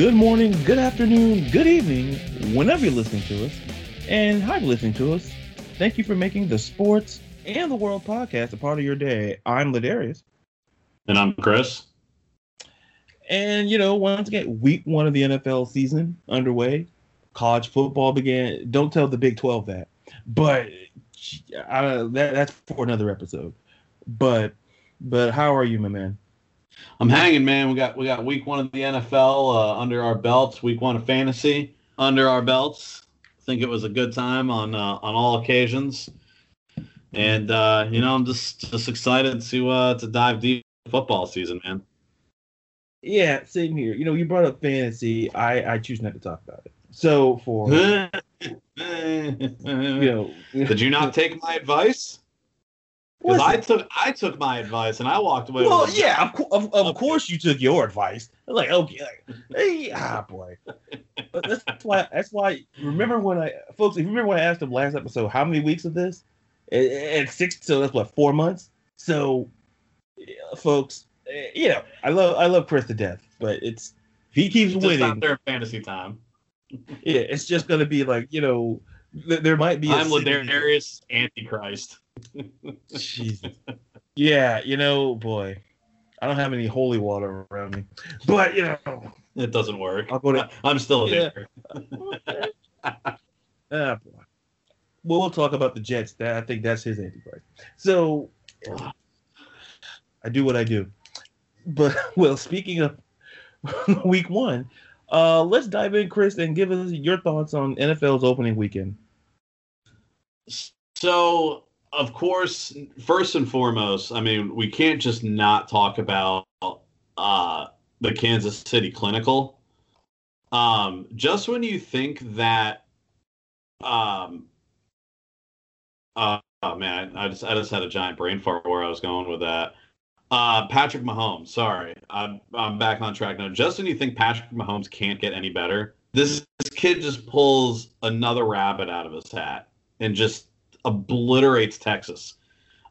Good morning, good afternoon, good evening, whenever you're listening to us, and how you're listening to us. Thank you for making the Sports and the World podcast a part of your day. I'm Ladarius. And I'm Chris. And, you know, once again, week one of the NFL season underway. College football began. Don't tell the Big 12 that. But uh, that, that's for another episode. But but how are you, my man? I'm hanging, man. We got we got week one of the NFL uh, under our belts. Week one of fantasy under our belts. I think it was a good time on uh, on all occasions, and uh, you know I'm just just excited to uh, to dive deep football season, man. Yeah, same here. You know, you brought up fantasy. I I choose not to talk about it. So for you know, did you not take my advice? Because I took I took my advice and I walked away. Well, yeah, of, of, of okay. course you took your advice. Like, okay, like, hey, ah, boy. But that's, why. That's why. Remember when I, folks, if you remember when I asked them last episode, how many weeks of this? And six. So that's what four months. So, yeah, folks, eh, you know, I love I love Chris to death, but it's he keeps it's winning. Not their fantasy time. yeah, it's just gonna be like you know, th- there might be. I'm Ladarius Antichrist. Jesus. Yeah, you know, boy, I don't have any holy water around me, but you know, it doesn't work. I'll go to. I'm still yeah. there. ah, boy. Well, we'll talk about the Jets. That I think that's his antichrist. So, I do what I do. But well, speaking of week one, uh, let's dive in, Chris, and give us your thoughts on NFL's opening weekend. So of course, first and foremost, I mean, we can't just not talk about uh, the Kansas City Clinical. Um, just when you think that, um, uh, oh man, I just I just had a giant brain fart where I was going with that. Uh, Patrick Mahomes, sorry, I'm I'm back on track now. Just when you think Patrick Mahomes can't get any better, this, this kid just pulls another rabbit out of his hat and just obliterates Texas.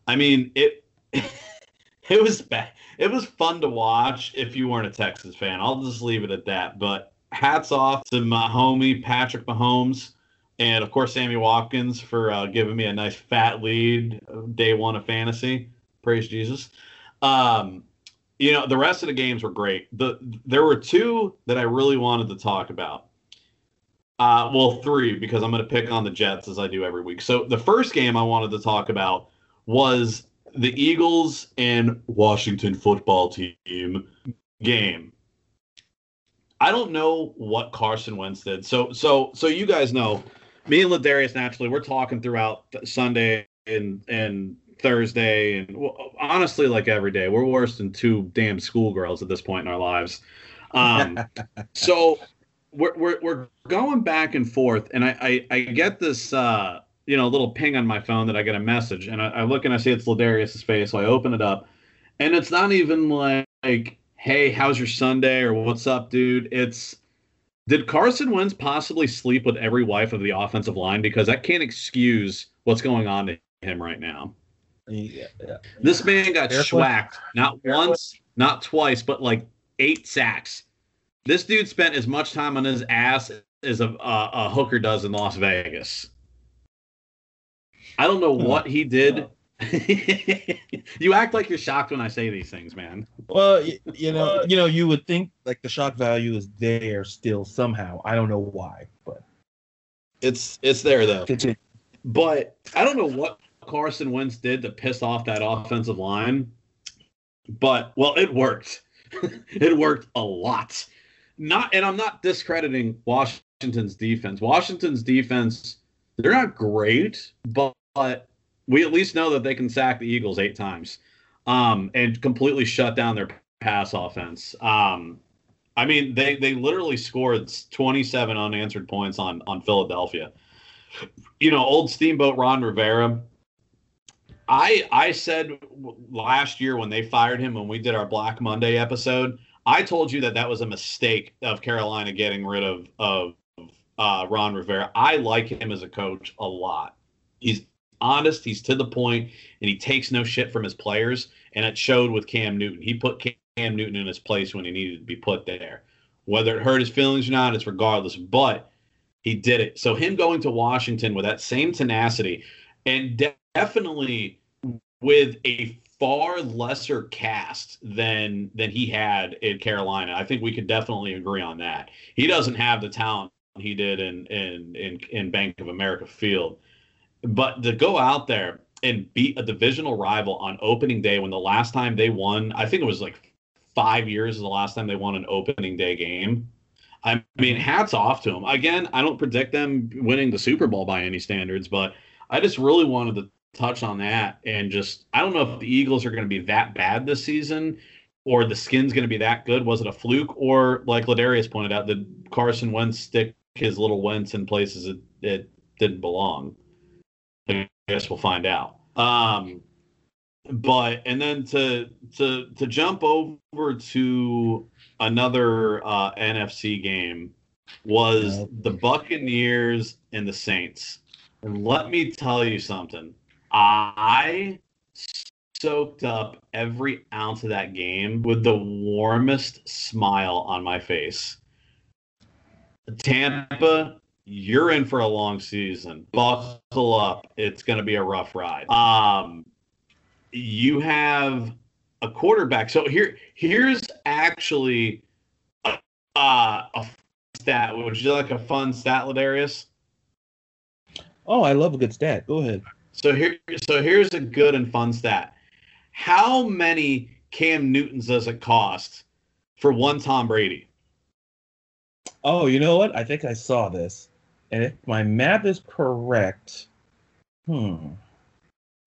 I mean, it it was bad. It was fun to watch if you weren't a Texas fan. I'll just leave it at that. But hats off to my homie Patrick Mahomes, and of course Sammy Watkins for uh, giving me a nice fat lead day one of fantasy. Praise Jesus. Um, you know the rest of the games were great. The there were two that I really wanted to talk about. Uh, well, three because I'm going to pick on the Jets as I do every week. So the first game I wanted to talk about was the Eagles and Washington football team game. I don't know what Carson Wentz did. So so so you guys know, me and Ladarius naturally we're talking throughout Sunday and and Thursday and well, honestly like every day. We're worse than two damn schoolgirls at this point in our lives. Um, so we're, we're, we're going back and forth, and I, I, I get this uh, you know little ping on my phone that I get a message, and I, I look and I see it's Ladarius's face, so I open it up, and it's not even like, like, hey, how's your Sunday or what's up, dude? It's did Carson Wentz possibly sleep with every wife of the offensive line because that can't excuse what's going on to him right now. Yeah, yeah. This man got schwacked not once, not twice, but like eight sacks this dude spent as much time on his ass as a, a, a hooker does in Las Vegas. I don't know hmm. what he did. you act like you're shocked when I say these things, man. Well, you, you know, you know, you would think like the shock value is there still somehow. I don't know why, but it's it's there though. But I don't know what Carson Wentz did to piss off that offensive line. But well, it worked. it worked a lot not and I'm not discrediting Washington's defense. Washington's defense, they're not great, but, but we at least know that they can sack the Eagles eight times um, and completely shut down their pass offense. Um, I mean, they they literally scored 27 unanswered points on on Philadelphia. You know, old Steamboat Ron Rivera. I I said last year when they fired him when we did our Black Monday episode I told you that that was a mistake of Carolina getting rid of of uh, Ron Rivera. I like him as a coach a lot. He's honest, he's to the point, and he takes no shit from his players. And it showed with Cam Newton. He put Cam Newton in his place when he needed to be put there. Whether it hurt his feelings or not, it's regardless. But he did it. So him going to Washington with that same tenacity and definitely with a far lesser cast than than he had in Carolina. I think we could definitely agree on that. He doesn't have the talent he did in in in, in Bank of America Field. But to go out there and beat a divisional rival on opening day when the last time they won, I think it was like five years is the last time they won an opening day game. I mean, hats off to them. Again, I don't predict them winning the Super Bowl by any standards, but I just really wanted to touch on that and just I don't know if the Eagles are going to be that bad this season or the skin's going to be that good. Was it a fluke or like Ladarius pointed out, did Carson Wentz stick his little Wentz in places it, it didn't belong? I guess we'll find out. Um, but and then to to to jump over to another uh, NFC game was the Buccaneers and the Saints. And let me tell you something. I soaked up every ounce of that game with the warmest smile on my face. Tampa, you're in for a long season. Buckle up. It's going to be a rough ride. Um, you have a quarterback. So here, here's actually a, uh, a stat. Would you like a fun stat, Ladarius? Oh, I love a good stat. Go ahead. So here, so here's a good and fun stat. How many Cam Newtons does it cost for one Tom Brady? Oh, you know what? I think I saw this, and if my math is correct, hmm,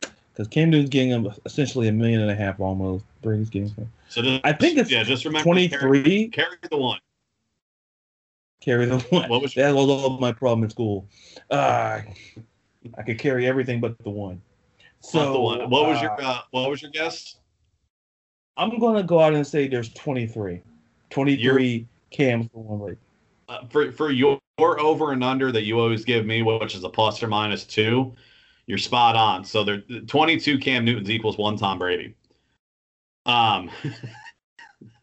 because Cam Newton's getting him essentially a million and a half almost. Brady's getting. So just, I think it's yeah. Just remember twenty three. Carry, carry the one. Carry the one. What was that was all my problem in school. Uh, I could carry everything but the one. So the one. What was uh, your uh, What was your guess? I'm gonna go out and say there's 23. 23 cams for one leg. Uh, for for your over and under that you always give me, which is a plus or minus two, you're spot on. So there, 22 Cam Newtons equals one Tom Brady. Um,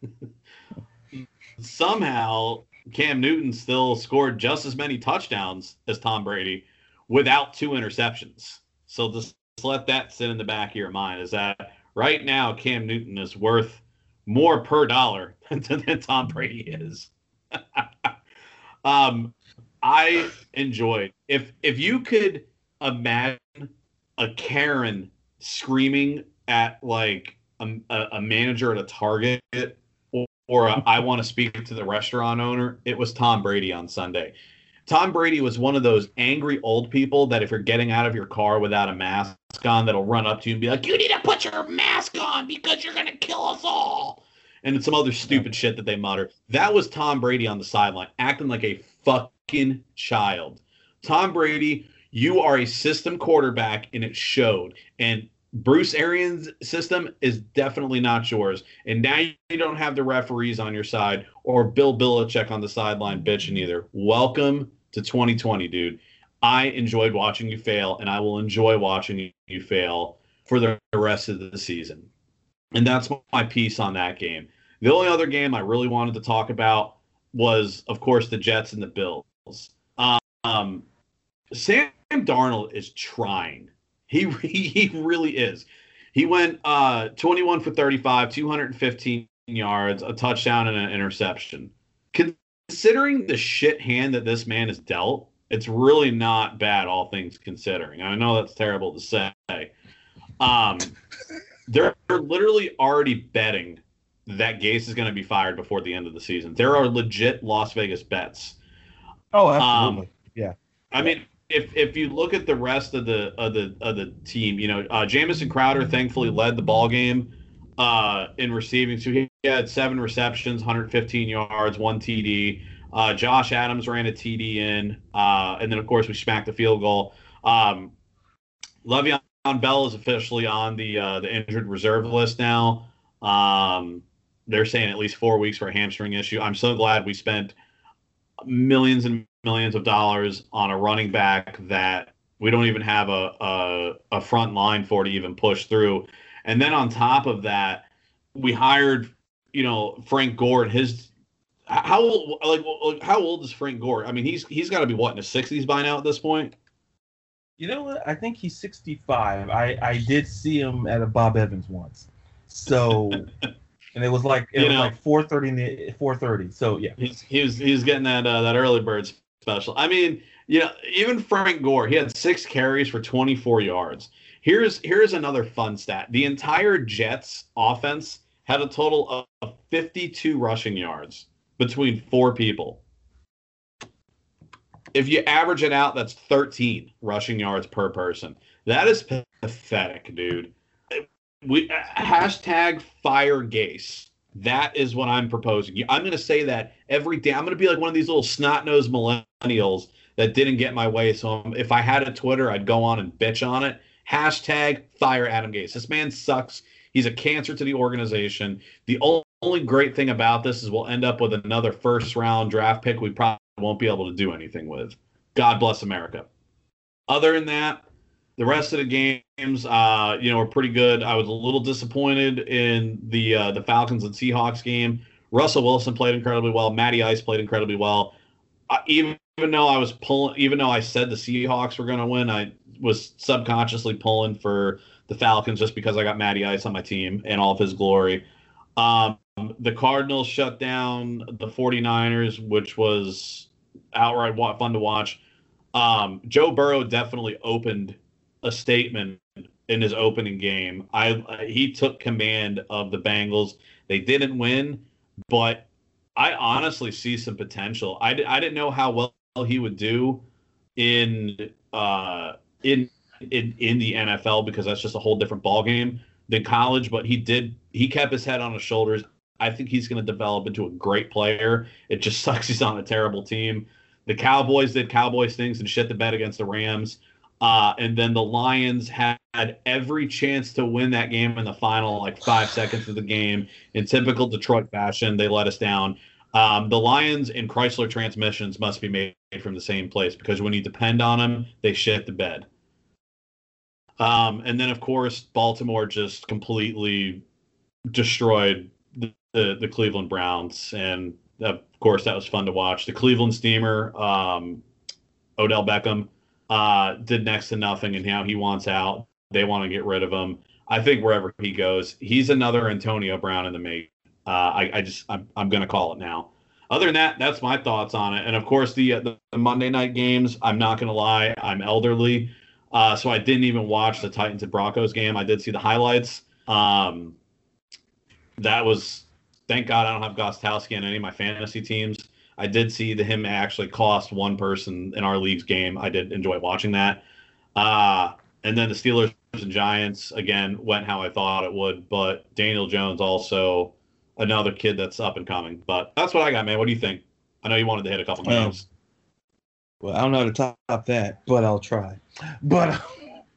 somehow Cam Newton still scored just as many touchdowns as Tom Brady without two interceptions. So just let that sit in the back of your mind. Is that right now Cam Newton is worth more per dollar than, Tom Brady is. um, I enjoyed if if you could imagine a Karen screaming at like a, a manager at a Target or, or a, I want to speak to the restaurant owner, it was Tom Brady on Sunday. Tom Brady was one of those angry old people that if you're getting out of your car without a mask on, that'll run up to you and be like, "You need to put your mask on because you're gonna kill us all," and some other stupid shit that they mutter. That was Tom Brady on the sideline, acting like a fucking child. Tom Brady, you are a system quarterback, and it showed. And Bruce Arians' system is definitely not yours. And now you don't have the referees on your side or Bill Belichick on the sideline bitching either. Welcome to 2020, dude. I enjoyed watching you fail, and I will enjoy watching you fail for the rest of the season. And that's my piece on that game. The only other game I really wanted to talk about was, of course, the Jets and the Bills. Um, Sam Darnold is trying. He he really is. He went uh, 21 for 35, 215 yards, a touchdown, and an interception. Considering the shit hand that this man is dealt, it's really not bad, all things considering. I know that's terrible to say. Um, they're literally already betting that Gase is going to be fired before the end of the season. There are legit Las Vegas bets. Oh, absolutely. Um, yeah. I mean, if if you look at the rest of the of the of the team, you know, uh, Jamison Crowder thankfully led the ball game uh, in receiving. So he had seven receptions, 115 yards, one TD. Uh, Josh Adams ran a TD in, uh, and then of course we smacked the field goal. Um, Le'Veon Bell is officially on the uh, the injured reserve list now. Um, they're saying at least four weeks for a hamstring issue. I'm so glad we spent millions and millions of dollars on a running back that we don't even have a, a, a front line for to even push through. And then on top of that, we hired, you know, Frank Gore and his how old like how old is Frank Gore? I mean, he's he's got to be what in his sixties by now at this point. You know what? I think he's 65. I I did see him at a Bob Evans once. So and it was like it you was know, like 4:30 in the 4:30. So yeah. He's he was he was getting that uh, that early bird special. I mean, you know, even Frank Gore, he had 6 carries for 24 yards. Here's here's another fun stat. The entire Jets offense had a total of 52 rushing yards between four people. If you average it out, that's 13 rushing yards per person. That is pathetic, dude. We hashtag fire Gase. That is what I'm proposing. I'm going to say that every day. I'm going to be like one of these little snot nosed millennials that didn't get my way. So if I had a Twitter, I'd go on and bitch on it. Hashtag fire Adam Gase. This man sucks. He's a cancer to the organization. The only great thing about this is we'll end up with another first round draft pick we probably won't be able to do anything with. God bless America. Other than that, the rest of the games, uh, you know, were pretty good. I was a little disappointed in the uh, the Falcons and Seahawks game. Russell Wilson played incredibly well. Matty Ice played incredibly well. Even even though I was pulling, even though I said the Seahawks were going to win, I was subconsciously pulling for the Falcons just because I got Matty Ice on my team and all of his glory. Um, the Cardinals shut down the 49ers, which was outright fun to watch. Um, Joe Burrow definitely opened a statement in his opening game. I he took command of the Bengals. They didn't win, but I honestly see some potential. I, I didn't know how well he would do in uh, in in in the NFL because that's just a whole different ball game than college. But he did he kept his head on his shoulders. I think he's going to develop into a great player. It just sucks he's on a terrible team. The Cowboys did Cowboys things and shit the bed against the Rams. Uh, and then the Lions had every chance to win that game in the final like five seconds of the game. In typical Detroit fashion, they let us down. Um, the Lions and Chrysler transmissions must be made from the same place because when you depend on them, they shit the bed. Um, and then, of course, Baltimore just completely destroyed the, the, the Cleveland Browns. And of course, that was fun to watch. The Cleveland Steamer, um, Odell Beckham, uh, did next to nothing, and now he wants out. They want to get rid of him. I think wherever he goes, he's another Antonio Brown in the make. Uh, I, I, just I'm, I'm going to call it now. Other than that, that's my thoughts on it. And of course, the, uh, the Monday night games. I'm not going to lie, I'm elderly. Uh, so I didn't even watch the Titans and Broncos game. I did see the highlights. Um, that was thank God I don't have Gostkowski on any of my fantasy teams. I did see the him actually cost one person in our league's game. I did enjoy watching that. Uh, and then the Steelers and Giants again went how I thought it would, but Daniel Jones also another kid that's up and coming. But that's what I got, man. What do you think? I know you wanted to hit a couple games. Well, I don't know how to top that, but I'll try. But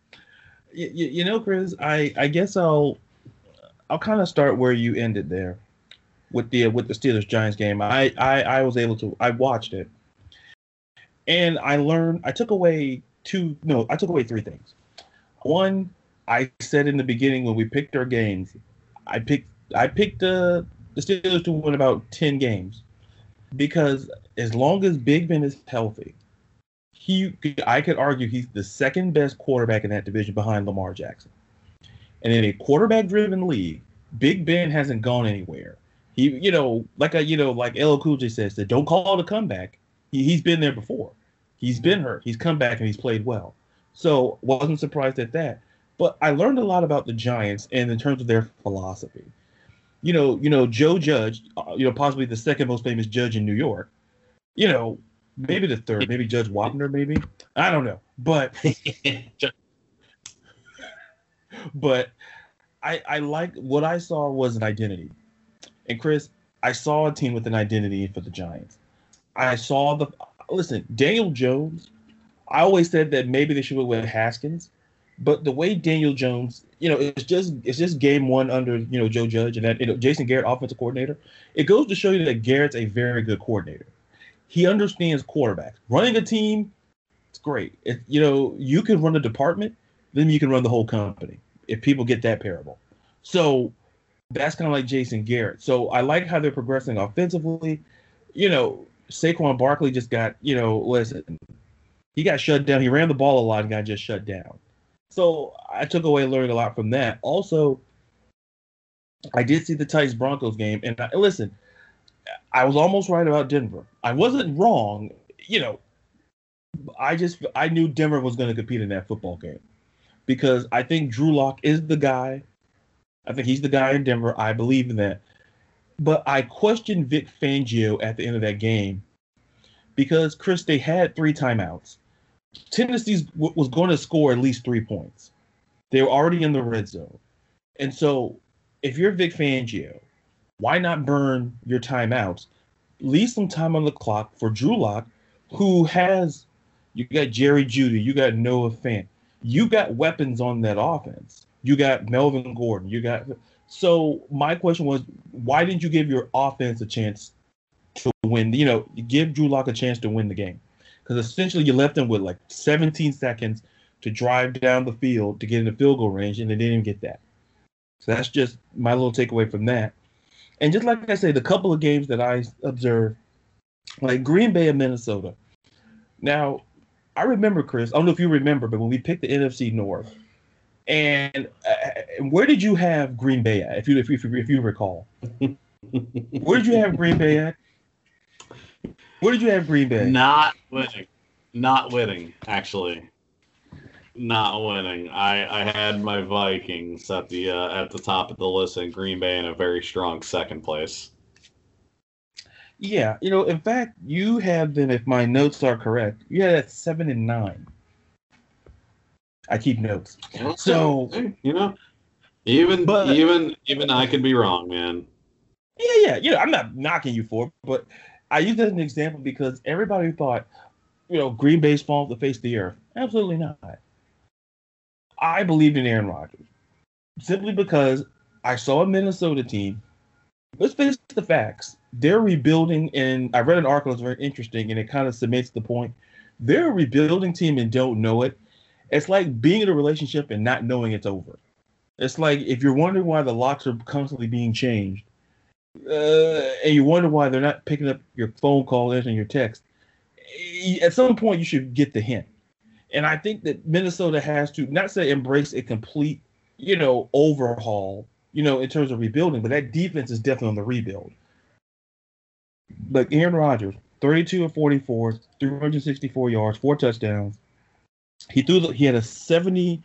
you, you know, Chris, I I guess I'll I'll kind of start where you ended there with the with the Steelers Giants game. I, I I was able to I watched it, and I learned. I took away two. No, I took away three things. One, I said in the beginning when we picked our games, I picked I picked the the Steelers to win about ten games because as long as Big Ben is healthy, he I could argue he's the second best quarterback in that division behind Lamar Jackson. And in a quarterback driven league, Big Ben hasn't gone anywhere. He, you know, like a, you know, like LL Cool J says, that don't call it a comeback. He, he's been there before. He's been hurt. He's come back and he's played well. So wasn't surprised at that. But I learned a lot about the Giants and in terms of their philosophy. You know, you know, Joe Judge, uh, you know, possibly the second most famous judge in New York. You know, maybe the third, maybe Judge Wapner, maybe I don't know, but but I I like what I saw was an identity, and Chris, I saw a team with an identity for the Giants. I saw the listen Daniel Jones. I always said that maybe they should go with Haskins, but the way Daniel Jones, you know, it's just it's just game one under you know Joe Judge and that you know Jason Garrett, offensive coordinator. It goes to show you that Garrett's a very good coordinator he understands quarterbacks. Running a team, it's great. If you know you can run a department, then you can run the whole company. If people get that parable, so that's kind of like Jason Garrett. So I like how they're progressing offensively. you know, Saquon Barkley just got, you know, listen, he got shut down. He ran the ball a lot and got just shut down. So I took away learning a lot from that. Also, I did see the Titans Broncos game, and I, listen, I was almost right about Denver. I wasn't wrong. You know, I just I knew Denver was going to compete in that football game because I think Drew Lock is the guy. I think he's the guy in Denver. I believe in that. But I questioned Vic Fangio at the end of that game because Chris, they had three timeouts. Tennessee was going to score at least three points. They were already in the red zone, and so if you're Vic Fangio, why not burn your timeouts? Leave some time on the clock for Drew Lock, who has you got Jerry Jeudy, you got Noah Fant, you got weapons on that offense. You got Melvin Gordon, you got so my question was, why didn't you give your offense a chance to win? You know, give Drew Lock a chance to win the game, because essentially you left him with like 17 seconds to drive down the field to get in the field goal range, and they didn't even get that. So that's just my little takeaway from that. And just like I said, the couple of games that I observed, like Green Bay and Minnesota. Now, I remember Chris. I don't know if you remember, but when we picked the NFC North, and uh, where did you have Green Bay at? If you if you if you recall, where did you have Green Bay at? Where did you have Green Bay? Not winning, not winning. Actually, not winning. I I had my Vikings at the uh, at the top of the list, and Green Bay in a very strong second place. Yeah, you know, in fact, you have them. If my notes are correct, you had at seven and nine. I keep notes. Okay. So you know, even but, even even I could be wrong, man. Yeah, yeah, you know, I'm not knocking you for it, but I use that as an example because everybody thought, you know, Green Bay's falling to face of the earth. Absolutely not. I believed in Aaron Rodgers simply because I saw a Minnesota team. Let's face the facts. They're rebuilding, and I read an article that's very interesting, and it kind of cements the point. They're a rebuilding team and don't know it, it's like being in a relationship and not knowing it's over. It's like if you're wondering why the locks are constantly being changed, uh, and you wonder why they're not picking up your phone calls and your text. At some point, you should get the hint. And I think that Minnesota has to not say embrace a complete, you know, overhaul, you know, in terms of rebuilding, but that defense is definitely on the rebuild. Like Aaron Rodgers, 32 of 44, 364 yards, four touchdowns, he threw the, he had a 73%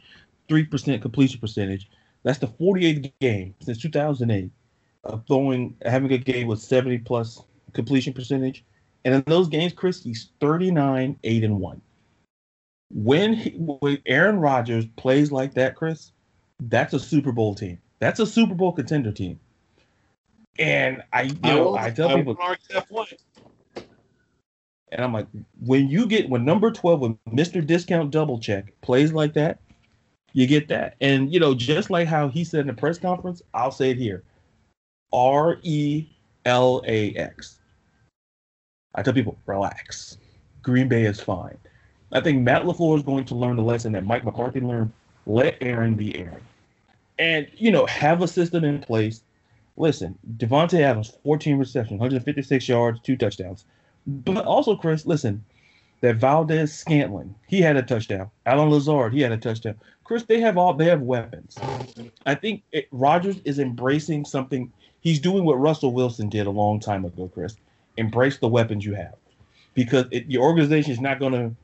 completion percentage. That's the 48th game since 2008 of throwing having a game with 70 plus completion percentage. And in those games, Chris, he's 39, 8 and 1. When, he, when Aaron Rodgers plays like that, Chris, that's a Super Bowl team. That's a Super Bowl contender team. And I, you know, I, I tell I people, and I'm like, when you get when number 12 with Mr. Discount Double Check plays like that, you get that. And you know, just like how he said in the press conference, I'll say it here. R E L A X. I tell people, relax. Green Bay is fine. I think Matt LaFleur is going to learn the lesson that Mike McCarthy learned. Let Aaron be Aaron. And, you know, have a system in place. Listen, Davante Adams, 14 receptions, 156 yards, two touchdowns. But also, Chris, listen, that Valdes-Scantling, he had a touchdown. Allen Lazard, he had a touchdown. Chris, they have all they have weapons. I think it, Rodgers is embracing something. He's doing what Russell Wilson did a long time ago, Chris. Embrace the weapons you have, because it, your organization is not going to.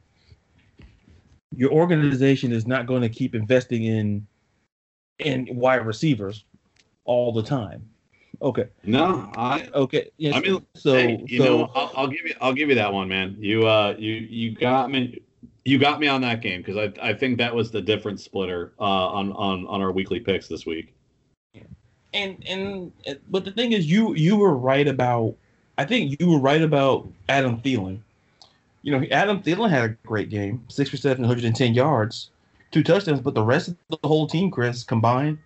Your organization is not going to keep investing in in wide receivers all the time. Okay. No, I okay. Yes. I mean, so hey, you so, know, I'll, I'll, give you, I'll give you that one, man. You, uh, you, you got me, you got me on that game because I, I think that was the difference splitter uh, on, on, on our weekly picks this week. And and but the thing is, you you were right about. I think you were right about Adam Thielen. You know, Adam Thielen had a great game, six receptions, 110 yards, two touchdowns. But the rest of the whole team, Chris, combined,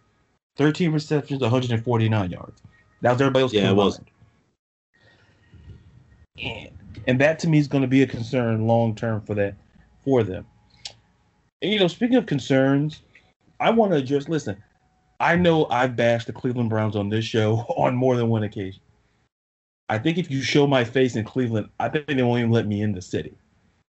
13 receptions, 149 yards. That was everybody else. Yeah, combined. it was. And, and that to me is going to be a concern long term for that for them. And you know, speaking of concerns, I want to just listen. I know I've bashed the Cleveland Browns on this show on more than one occasion. I think if you show my face in Cleveland, I think they won't even let me in the city.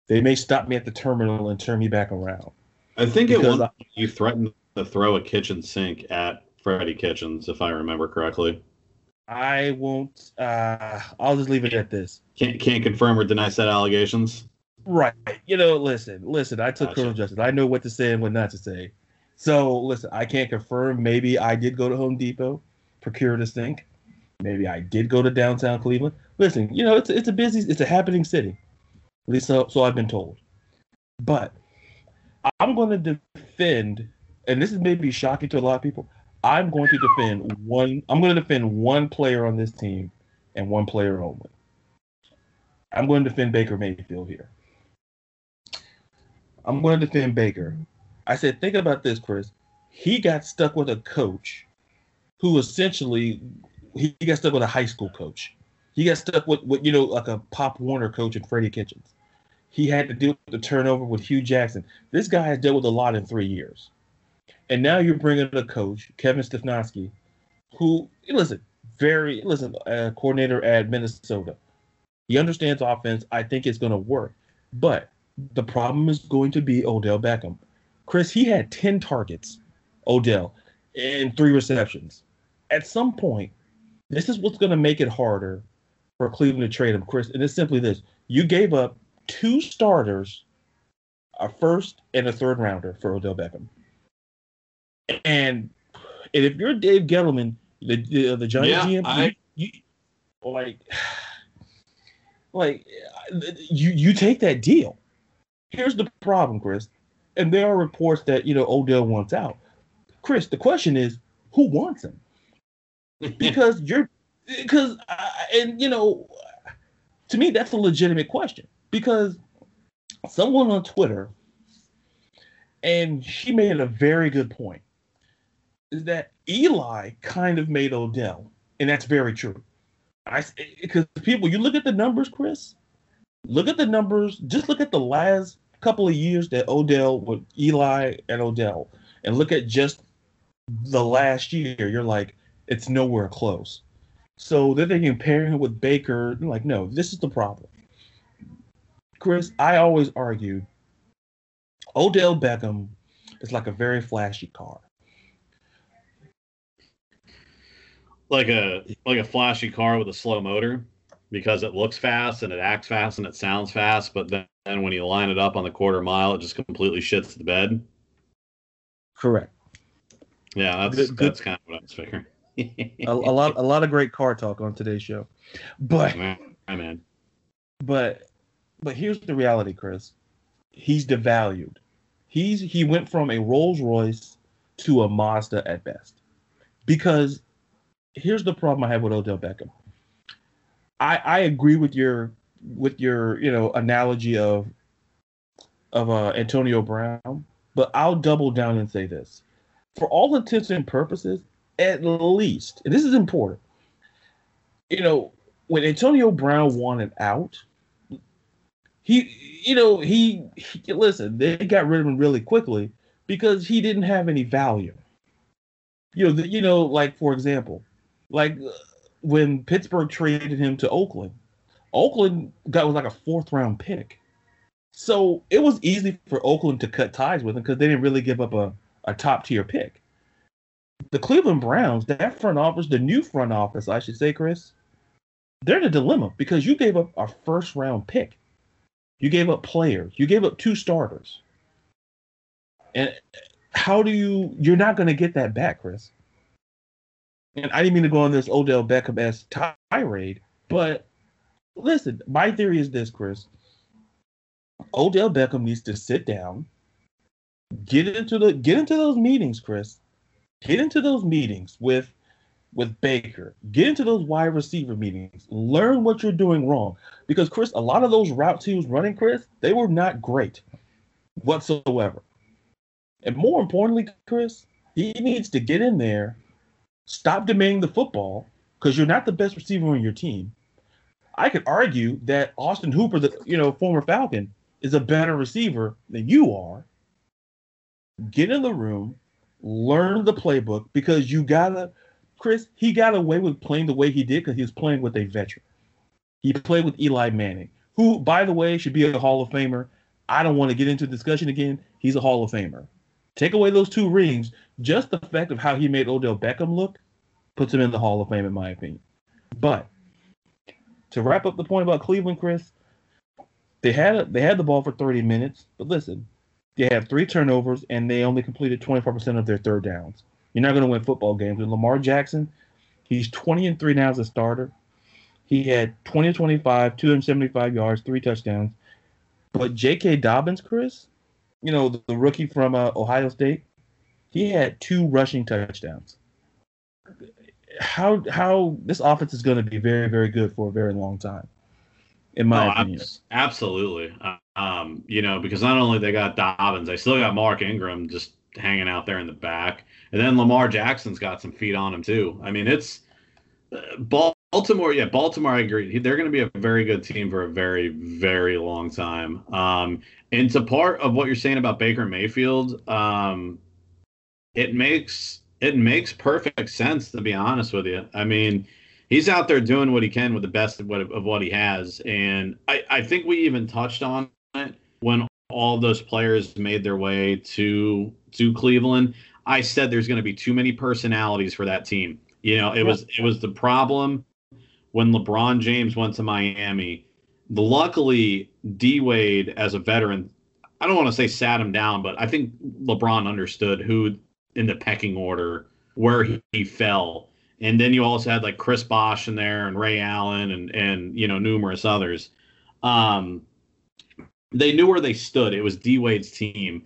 They may stop me at the terminal and turn me back around. I think it was you threatened to throw a kitchen sink at Freddie Kitchens, if I remember correctly. I won't. Uh, I'll just leave it at this. Can't can't confirm or deny said allegations. Right. You know, listen, listen. I took gotcha. criminal justice. I know what to say and what not to say. So listen, I can't confirm. Maybe I did go to Home Depot, procure the sink. Maybe I did go to downtown Cleveland. Listen, you know, it's it's a busy, it's a happening city. At least so, so I've been told. But I'm going to defend, and this is maybe shocking to a lot of people. I'm going to defend one. I'm going to defend one player on this team, and one player only. I'm going to defend Baker Mayfield here. I'm going to defend Baker. I said, think about this, Chris. He got stuck with a coach who essentially he got stuck with a high school coach. He got stuck with, with you know like a Pop Warner coach and Freddie Kitchens. He had to deal with the turnover with Hue Jackson. This guy has dealt with a lot in three years. And now you're bringing a coach, Kevin Stefanski, who, listen, very, listen, uh, coordinator at Minnesota. He understands offense. I think it's going to work. But the problem is going to be Odell Beckham. Chris, he had 10 targets, Odell, and three receptions. At some point, this is what's going to make it harder for Cleveland to trade him, Chris. And it's simply this you gave up two starters, a first and a third rounder for Odell Beckham. And, and if you're Dave Gettleman, the the, uh, the Giant yeah, GM, I... you, you, like like you you take that deal. Here's the problem, Chris. And there are reports that you know Odell wants out. Chris, the question is, who wants him? Because you're because and you know, to me that's a legitimate question because someone on Twitter and she made a very good point is that Eli kind of made Odell, and that's very true. I because people, you look at the numbers, Chris. Look at the numbers. Just look at the last couple of years that Odell with Eli and Odell, and look at just the last year. You're like, it's nowhere close. So then they compare him with Baker. like, no, this is the problem. Chris, I always argue Odell Beckham is like a very flashy car. like a like a flashy car with a slow motor because it looks fast and it acts fast and it sounds fast, but then, then when you line it up on the quarter mile, it just completely shits the bed. Correct. Yeah, that's good, good. that's kind of what I was figuring. A, a, lot a lot of great car talk on today's show, but man, man. But but here's the reality, Chris. He's devalued. He's he went from a Rolls Royce to a Mazda at best because here's the problem I have with Odell Beckham. I I agree with your with your you know analogy of of uh, Antonio Brown, but I'll double down and say this: for all intents and purposes, at least, and this is important. You know, when Antonio Brown wanted out, he you know he, he listen they got rid of him really quickly because he didn't have any value. You know, the, you know, like for example, like uh, when Pittsburgh traded him to Oakland, Oakland got was like a fourth round pick. So it was easy for Oakland to cut ties with him because they didn't really give up a, a top tier pick. The Cleveland Browns, that front office, the new front office, I should say, Chris, they're in a dilemma because you gave up a first round pick. You gave up players. You gave up two starters. And how do you you're not going to get that back, Chris? and I didn't mean to go on this Odell Beckham as tirade, but listen, my theory is this, Chris. Odell Beckham needs to sit down, get into the get into those meetings, Chris. Get into those meetings with with Baker. Get into those wide receiver meetings. Learn what you're doing wrong. Because Chris, a lot of those routes he was running, Chris, they were not great whatsoever. And more importantly, Chris, he needs to get in there Stop demanding the football because you're not the best receiver on your team. I could argue that Austin Hooper, the you know former Falcon, is a better receiver than you are. Get in the room, learn the playbook because you gotta. Chris, he got away with playing the way he did because he was playing with a veteran. He played with Eli Manning, who, by the way, should be a Hall of Famer. I don't want to get into discussion again. He's a Hall of Famer. Take away those two rings, just the fact of how he made Odell Beckham look puts him in the Hall of Fame, in my opinion. But to wrap up the point about Cleveland, Chris, they had a, they had the ball for 30 minutes, but listen, they have three turnovers and they only completed 24% of their third downs. You're not going to win football games. with Lamar Jackson, he's 20 and 3 now as a starter. He had 20 25, 275 yards, three touchdowns. But J.K. Dobbins, Chris, you know, the, the rookie from uh, Ohio State, he had two rushing touchdowns. How how this offense is going to be very very good for a very long time, in my oh, opinion. Absolutely, um, you know, because not only they got Dobbins, they still got Mark Ingram just hanging out there in the back, and then Lamar Jackson's got some feet on him too. I mean, it's uh, Baltimore, yeah, Baltimore. I agree. They're going to be a very good team for a very, very long time. Um, and to part of what you're saying about Baker Mayfield, um, it makes it makes perfect sense to be honest with you. I mean, he's out there doing what he can with the best of what, of what he has, and I, I think we even touched on it when all those players made their way to to Cleveland. I said there's going to be too many personalities for that team. You know, it was it was the problem when LeBron James went to Miami. Luckily, D Wade, as a veteran, I don't want to say sat him down, but I think LeBron understood who in the pecking order where he, he fell. And then you also had like Chris Bosh in there and Ray Allen and and you know numerous others. Um, they knew where they stood. It was D Wade's team,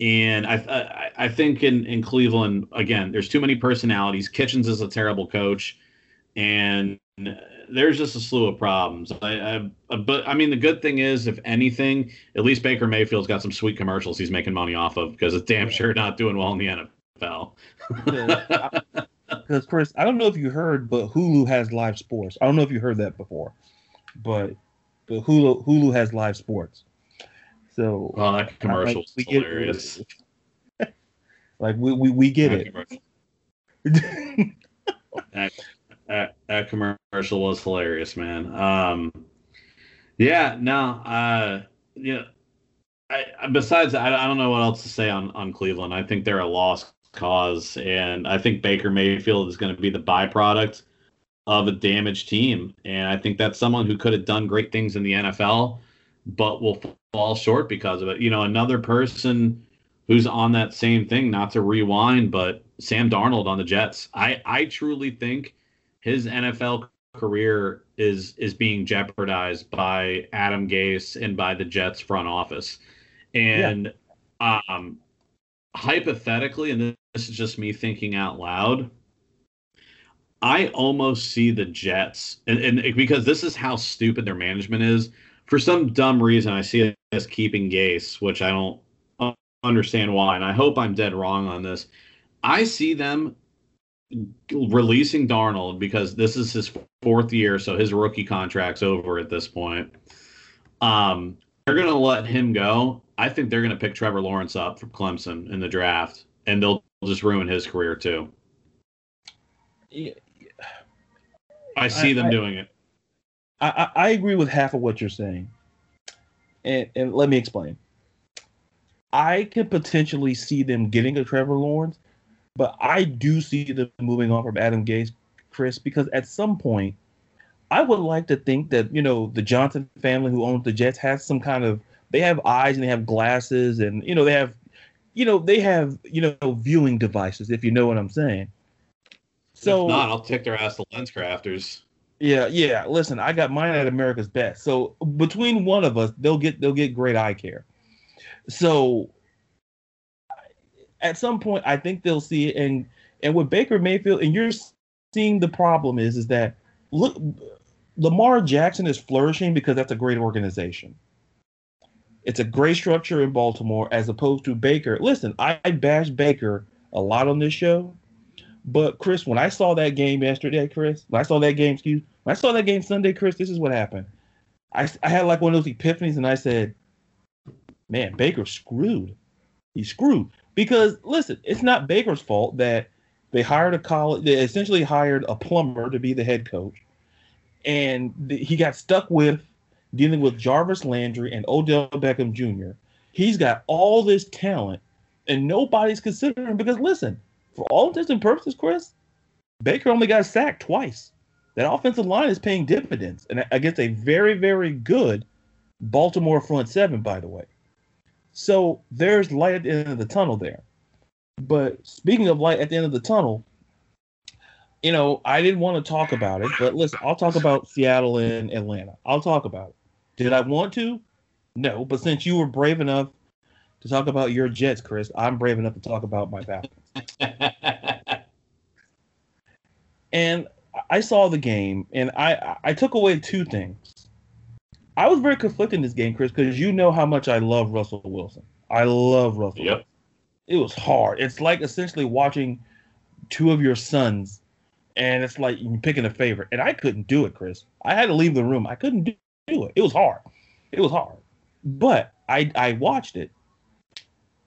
and I, I I think in in Cleveland again, there's too many personalities. Kitchens is a terrible coach, and there's just a slew of problems. I, I, but I mean, the good thing is, if anything, at least Baker Mayfield's got some sweet commercials he's making money off of because it's damn sure not doing well in the NFL. Because Chris, I don't know if you heard, but Hulu has live sports. I don't know if you heard that before, but but Hulu Hulu has live sports. So oh, that commercial's like, hilarious. like we we, we get that it. that, that, that commercial was hilarious, man. Um, yeah, no, uh, yeah. I, besides, I, I don't know what else to say on on Cleveland. I think they're a lost cause, and I think Baker Mayfield is going to be the byproduct of a damaged team, and I think that's someone who could have done great things in the NFL, but will fall short because of it. You know, another person who's on that same thing, not to rewind, but Sam Darnold on the Jets. I I truly think his NFL career is is being jeopardized by Adam Gase and by the Jets front office. And yeah. um hypothetically, and this is just me thinking out loud, I almost see the Jets and, and because this is how stupid their management is. For some dumb reason, I see us keeping Gase, which I don't understand why, and I hope I'm dead wrong on this. I see them releasing Darnold because this is his fourth year, so his rookie contract's over at this point. Um, they're going to let him go. I think they're going to pick Trevor Lawrence up from Clemson in the draft, and they'll just ruin his career too. Yeah. I see them I, doing it. I, I agree with half of what you're saying, and and let me explain. I could potentially see them getting a Trevor Lawrence but I do see them moving on from Adam Gase, Chris, because at some point, I would like to think that you know the Johnson family who owns the Jets has some kind of they have eyes and they have glasses and you know they have you know they have you know viewing devices if you know what I'm saying. So if not, I'll take their ass to LensCrafters. Yeah, yeah. Listen, I got mine at America's Best. So between one of us, they'll get they'll get great eye care. So at some point, I think they'll see it. And and with Baker Mayfield, and you're seeing the problem is is that look, Lamar Jackson is flourishing because that's a great organization. It's a great structure in Baltimore as opposed to Baker. Listen, I, I bash Baker a lot on this show, but Chris, when I saw that game yesterday, Chris, when I saw that game, excuse, when I saw that game Sunday, Chris, this is what happened. I, I had like one of those epiphanies, and I said, "Man, Baker's screwed. He's screwed." Because listen, it's not Baker's fault that they hired a college. They essentially hired a plumber to be the head coach, and he got stuck with dealing with Jarvis Landry and Odell Beckham Jr. He's got all this talent, and nobody's considering him because listen, for all intents and purposes, Chris, Baker only got sacked twice. That offensive line is paying dividends, and against a very, very good Baltimore front seven, by the way. So there's light at the end of the tunnel there. But speaking of light at the end of the tunnel, you know, I didn't want to talk about it, but listen, I'll talk about Seattle and Atlanta. I'll talk about it. Did I want to? No, but since you were brave enough to talk about your Jets, Chris, I'm brave enough to talk about my Falcons. and I saw the game, and I I took away two things. I was very conflicted in this game, Chris, because you know how much I love Russell Wilson. I love Russell. Yep. It was hard. It's like essentially watching two of your sons, and it's like you're picking a favorite. And I couldn't do it, Chris. I had to leave the room. I couldn't do it. It was hard. It was hard. But I I watched it,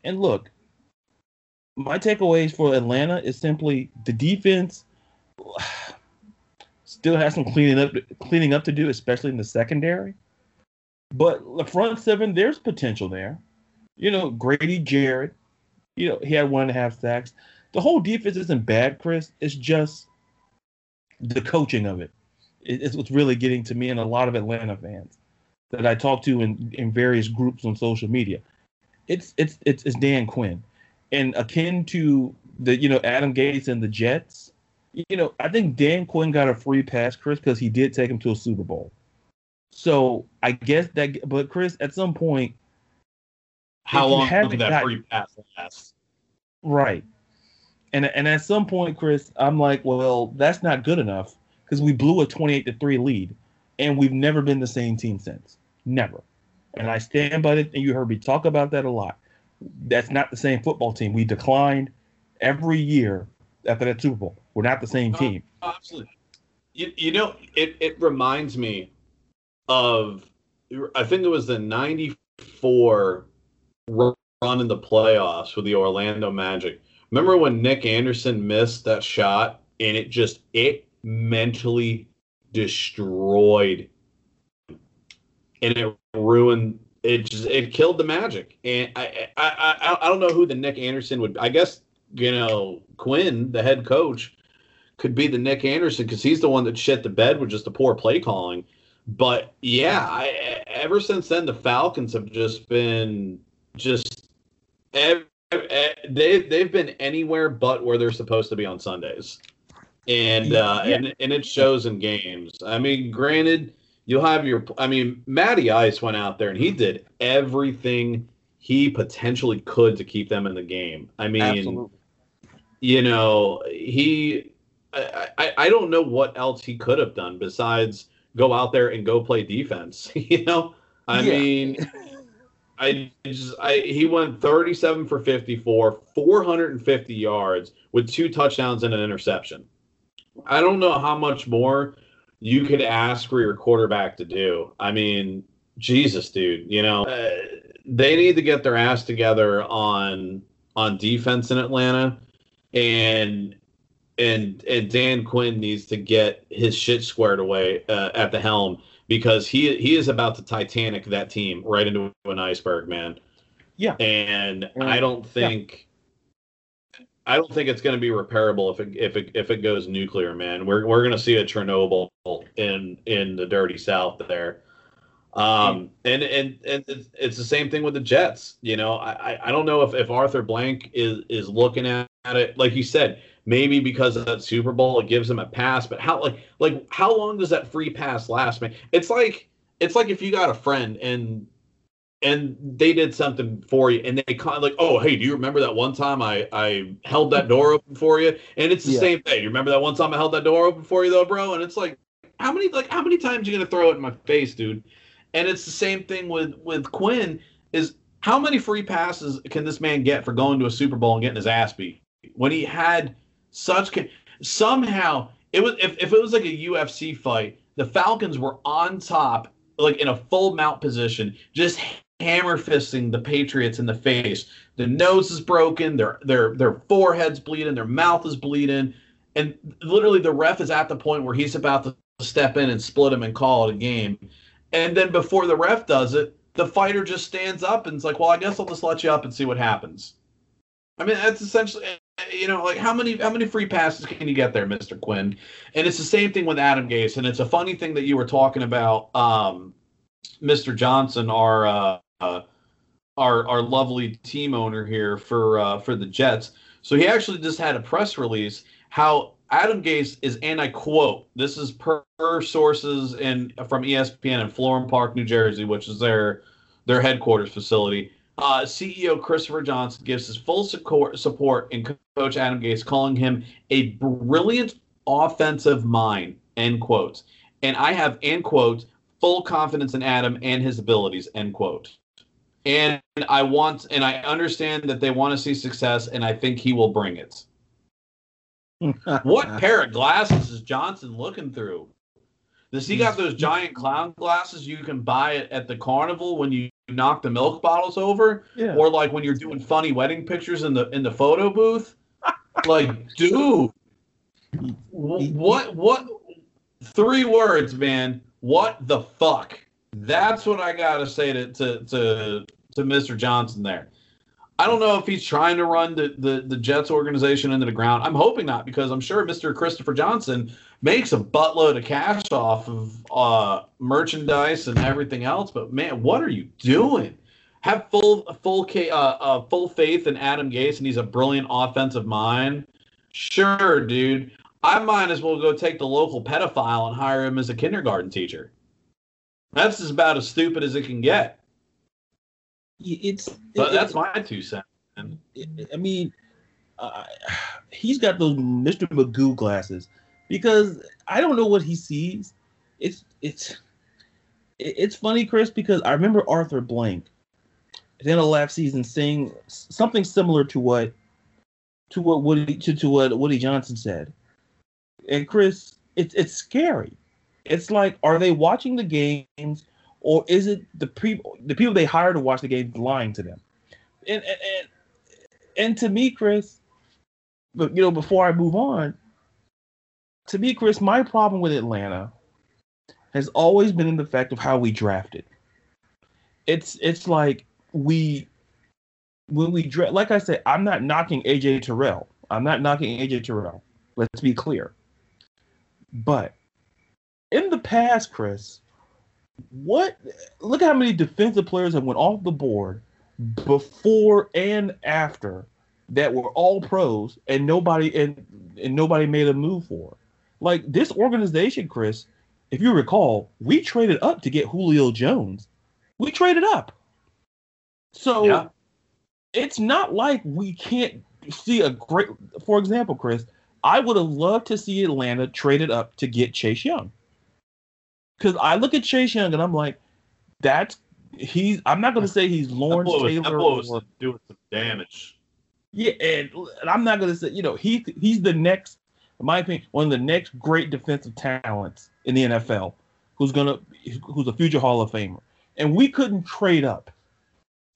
and look, my takeaways for Atlanta is simply the defense still has some cleaning up cleaning up to do, especially in the secondary. But the front seven, there's potential there. You know, Grady Jarrett, you know, he had one and a half sacks. The whole defense isn't bad, Chris. It's just the coaching of it. It's what's really getting to me and a lot of Atlanta fans that I talk to in, in various groups on social media. It's it's it's, it's Dan Quinn, and akin to the you know Adam Gase and the Jets. You know, I think Dan Quinn got a free pass, Chris, because he did take him to a Super Bowl. So I guess that, but Chris, at some point, how long did that got, free pass last? Right, and and at some point, Chris, I'm like, well, that's not good enough because we blew a 28 to three lead, and we've never been the same team since, never. And I stand by it, and you heard me talk about that a lot. That's not the same football team. We declined every year after that Super Bowl. We're not the same uh, team. Oh, absolutely. You, you know, it, it reminds me of I think it was the '94 run in the playoffs with the Orlando Magic. Remember when Nick Anderson missed that shot and it just it mentally destroyed. And it ruined it just it killed the magic. And I, I i i don't know who the nick anderson would i guess you know quinn the head coach could be the nick anderson because he's the one that shit the bed with just the poor play calling. But yeah, I, ever since then the Falcons have just been just eh, eh, they they've been anywhere but where they're supposed to be on Sundays, and uh, yeah. and and it shows in games. I mean, granted, you'll have your. I mean, Matty Ice went out there and he did everything he potentially could to keep them in the game. I mean, Absolutely. you know, he. I, I, I don't know what else he could have done besides go out there and go play defense. you know, I yeah. mean, I just I he went 37 for 54, 450 yards with two touchdowns and an interception. I don't know how much more you could ask for your quarterback to do. I mean, Jesus, dude, you know, uh, they need to get their ass together on on defense in Atlanta and and and Dan Quinn needs to get his shit squared away uh, at the helm because he he is about to Titanic that team right into an iceberg, man. Yeah, and I don't think yeah. I don't think it's going to be repairable if it if it if it goes nuclear, man. We're we're going to see a Chernobyl in in the dirty South there. Um, and and and it's, the same thing with the Jets. You know, I I don't know if if Arthur Blank is is looking at it like you said maybe because of that Super Bowl it gives them a pass. But how like like how long does that free pass last, man? It's like it's like if you got a friend and and they did something for you and they kind of like oh hey do you remember that one time i i held that door open for you? And it's the yeah. same thing. You remember that one time i held that door open for you though bro? And it's like how many like how many times are you gonna throw it in my face dude? And it's the same thing with with quinn is how many free passes can this man get for going to a super bowl and getting his ass beat? When he had such somehow it was if, if it was like a UFC fight, the Falcons were on top, like in a full mount position, just hammer fisting the Patriots in the face. The nose is broken, their their their forehead's bleeding, their mouth is bleeding, and literally the ref is at the point where he's about to step in and split him and call it a game. And then before the ref does it, the fighter just stands up and it's like, well, I guess I'll just let you up and see what happens. I mean, that's essentially, you know, like how many how many free passes can you get there, Mister Quinn? And it's the same thing with Adam Gase. And it's a funny thing that you were talking about, um, Mister Johnson, our uh, uh, our our lovely team owner here for uh, for the Jets. So he actually just had a press release how Adam Gase is, and I quote, this is per, per sources and from ESPN in Florham Park, New Jersey, which is their their headquarters facility. Uh, CEO Christopher Johnson gives his full support, in Coach Adam Gase, calling him a brilliant offensive mind. End quotes. And I have end quotes full confidence in Adam and his abilities. End quote. And I want and I understand that they want to see success, and I think he will bring it what pair of glasses is Johnson looking through? Does he got those giant clown glasses you can buy at the carnival when you knock the milk bottles over, Yeah. or like when you're doing funny wedding pictures in the in the photo booth? like, dude, what what? Three words, man. What the fuck? That's what I gotta say to to to, to Mr. Johnson there. I don't know if he's trying to run the, the, the Jets organization into the ground. I'm hoping not because I'm sure Mr. Christopher Johnson makes a buttload of cash off of uh, merchandise and everything else. But man, what are you doing? Have full full uh, uh, full faith in Adam Gase, and he's a brilliant offensive mind. Sure, dude. I might as well go take the local pedophile and hire him as a kindergarten teacher. That's about as stupid as it can get. It's But it- that's my two cents. I mean, uh, he's got those Mr. Magoo glasses because I don't know what he sees. It's it's it's funny, Chris, because I remember Arthur Blank at the end of last season saying something similar to what to what Woody to, to what Woody Johnson said. And Chris, it's it's scary. It's like, are they watching the games, or is it the people the people they hire to watch the game lying to them? And and, and and to me, Chris, but you know, before I move on, to me, Chris, my problem with Atlanta has always been in the fact of how we drafted. It's it's like we when we draft. Like I said, I'm not knocking AJ Terrell. I'm not knocking AJ Terrell. Let's be clear. But in the past, Chris, what? Look how many defensive players have went off the board before and after that were all pros and nobody and and nobody made a move for. Like this organization, Chris, if you recall, we traded up to get Julio Jones. We traded up. So Yeah. it's not like we can't see a great for example, Chris, I would have loved to see Atlanta traded up to get Chase Young. Cause I look at Chase Young and I'm like, that's he's I'm not gonna say he's That Lawrence boy was, that Taylor boy was or doing some damage. yeah, and, and I'm not gonna say, you know, he he's the next, in my opinion, one of the next great defensive talents in the NFL, who's gonna who's a future Hall of Famer. And we couldn't trade up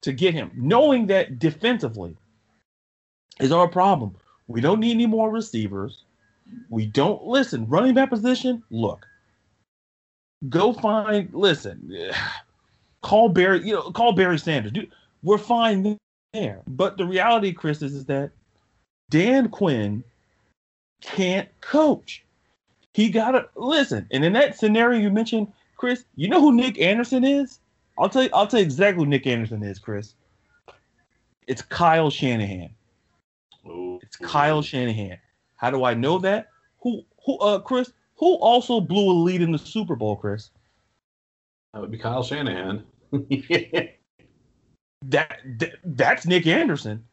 to get him, knowing that defensively is our problem. We don't need any more receivers. We don't listen, running back position, look. Go find listen, call Barry, you know, call Barry Sanders. Dude, we're fine there. But the reality, Chris, is, is that Dan Quinn can't coach. He gotta listen. And in that scenario you mentioned, Chris, you know who Nick Anderson is? I'll tell you, I'll tell you exactly who Nick Anderson is, Chris. It's Kyle Shanahan. Ooh. It's Kyle Shanahan. How do I know that? Who who uh Chris, who also blew a lead in the Super Bowl, Chris? That would be Kyle Shanahan. That, that that's Nick Anderson.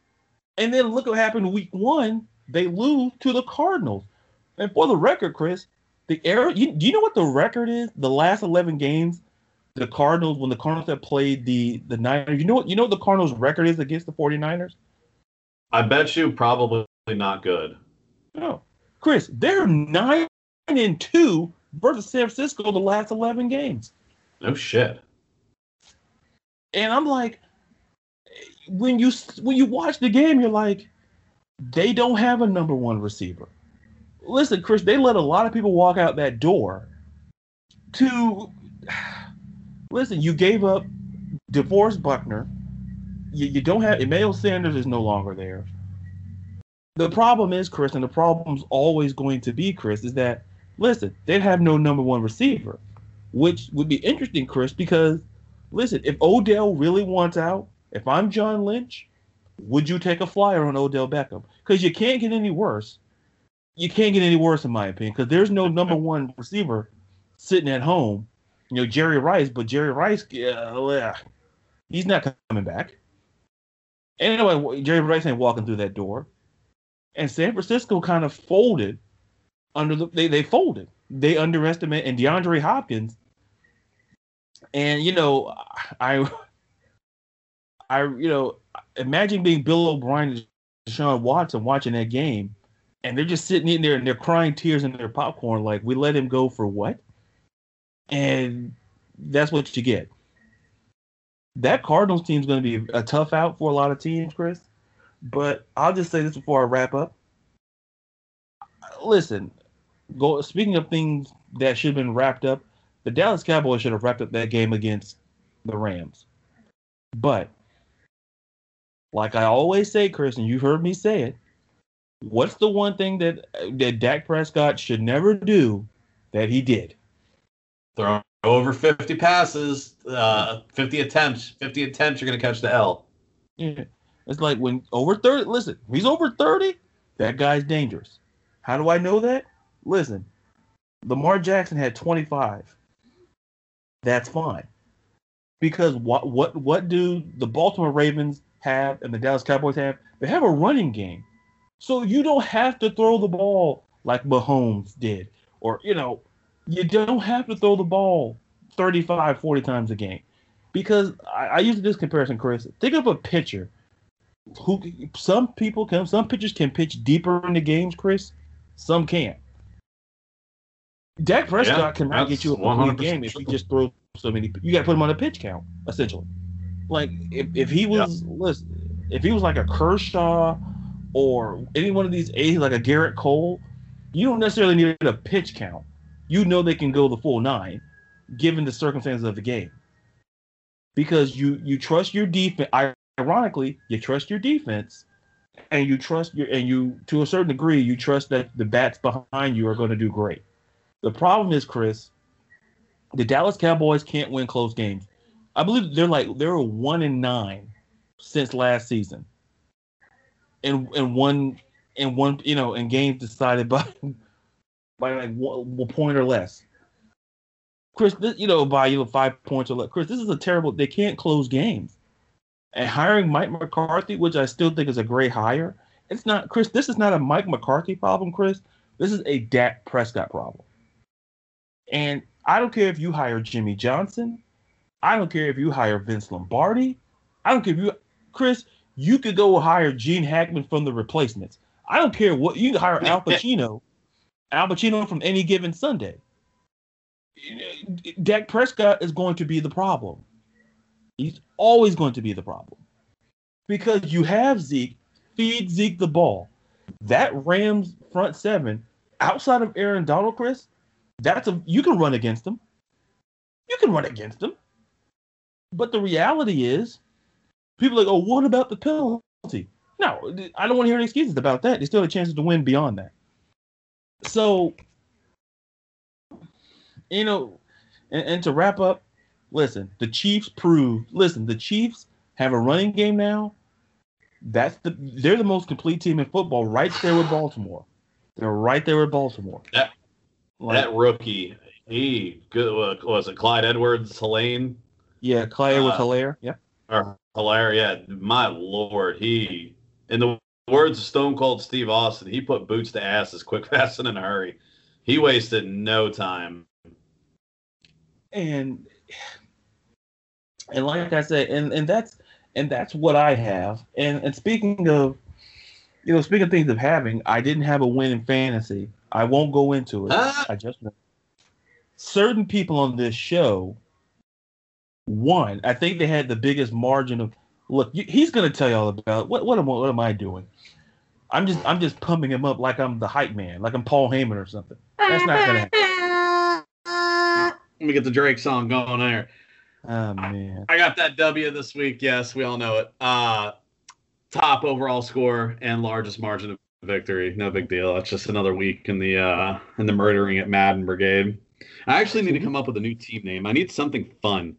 And then look what happened week one. They lose to the Cardinals. And for the record, Chris, the error you, do you know what the record is? The last eleven games, the Cardinals, when the Cardinals have played the the Niners, you know what you know what the Cardinals record is against the 49ers? I bet you probably not good. No. Chris, they're nine and two versus San Francisco the last eleven games. No shit. And I'm like, when you when you watch the game, you're like, they don't have a number one receiver. Listen, Chris, they let a lot of people walk out that door to listen, you gave up DeForest Buckner. You, you don't have Emmanuel Sanders is no longer there. The problem is, Chris, and the problem's always going to be, Chris, is that listen, they'd have no number one receiver, which would be interesting, Chris, because listen, if Odell really wants out, if I'm John Lynch, would you take a flyer on Odell Beckham? Because you can't get any worse. You can't get any worse, in my opinion, because there's no number one receiver sitting at home. You know, Jerry Rice, but Jerry Rice, uh, he's not coming back. Anyway, Jerry Rice ain't walking through that door. And San Francisco kind of folded under the they, they folded. They underestimate and DeAndre Hopkins. And you know, I I you know, imagine being Bill O'Brien and Deshaun Watson watching that game, and they're just sitting in there and they're crying tears in their popcorn, like we let him go for what? And that's what you get. That Cardinals team is going to be a tough out for a lot of teams, Chris. But I'll just say this before I wrap up. Listen, go. Speaking of things that should have been wrapped up, the Dallas Cowboys should have wrapped up that game against the Rams. But like I always say, Chris, and you've heard me say it, what's the one thing that that Dak Prescott should never do that he did? Throw over 50 passes, uh, 50 attempts. 50 attempts, you're going to catch the L. Yeah. It's like when over 30, listen, he's over 30, that guy's dangerous. How do I know that? Listen, Lamar Jackson had 25. That's fine. Because what what what do the Baltimore Ravens have and the Dallas Cowboys have? They have a running game. So you don't have to throw the ball like Mahomes did. Or, you know, you don't have to throw the ball 35, 40 times a game. Because I, I use this comparison, Chris. Think of a pitcher who some people can some pitchers can pitch deeper in the games, Chris. Some can't. Dak Prescott yeah, cannot get you a complete game if he just throws so many. You got to put him on a pitch count, essentially. Like if, if he was yeah. listen, if he was like a Kershaw or any one of these A like a Gerrit Cole, you don't necessarily need a pitch count. You know they can go the full nine, given the circumstances of the game. Because you you trust your defense. Ironically, you trust your defense, and you trust your and you to a certain degree you trust that the bats behind you are going to do great. The problem is, Chris, the Dallas Cowboys can't win close games. I believe they're like they're one in nine since last season. And and one and one you know in games decided by by like one, point or less. Chris, this, you know by you know five points or less. Chris, this is a terrible. They can't close games. And hiring Mike McCarthy, which I still think is a great hire, it's not Chris. This is not a Mike McCarthy problem, Chris. This is a Dak Prescott problem. And I don't care if you hire Jimmy Johnson. I don't care if you hire Vince Lombardi. I don't care if you, Chris, you could go hire Gene Hackman from the replacements. I don't care what you can hire Al Pacino, Al Pacino from any given Sunday. Dak Prescott is going to be the problem. He's always going to be the problem because you have Zeke, feed Zeke the ball. That Rams front seven, outside of Aaron Donald, Chris, that's a you can run against them. You can run against them. But the reality is, people are like, oh, what about the penalty? No, I don't want to hear any excuses about that. They still have chances to win beyond that. So, you know, and, and to wrap up, listen, the Chiefs proved. Listen, the Chiefs have a running game now. That's the they're the most complete team in football, right there with Baltimore. They're right there with Baltimore. That, like, that rookie, he good was it Clyde Edwards Helaire? Yeah, Clyde uh, Helaire. Yeah. Or Helaire, yeah. My lord, he in the words of Stone Cold Steve Austin, he put boots to asses quick, fast, and in a hurry. He wasted no time. And and like I said, and and that's and that's what I have. And and speaking of, you know, speaking of things of having, I didn't have a win in fantasy. I won't go into it. Ah. I just certain people on this show won. I think they had the biggest margin of. Look, he's going to tell you all about what. What am what am I doing? I'm just I'm just pumping him up like I'm the hype man, like I'm Paul Heyman or something. That's not gonna happen. Let me get the Drake song going there. Oh man. I got that W this week. Yes, we all know it. Uh, top overall score and largest margin of victory. No big deal. That's just another week in the uh, in the murdering at Madden Brigade. I actually need to come up with a new team name. I need something fun.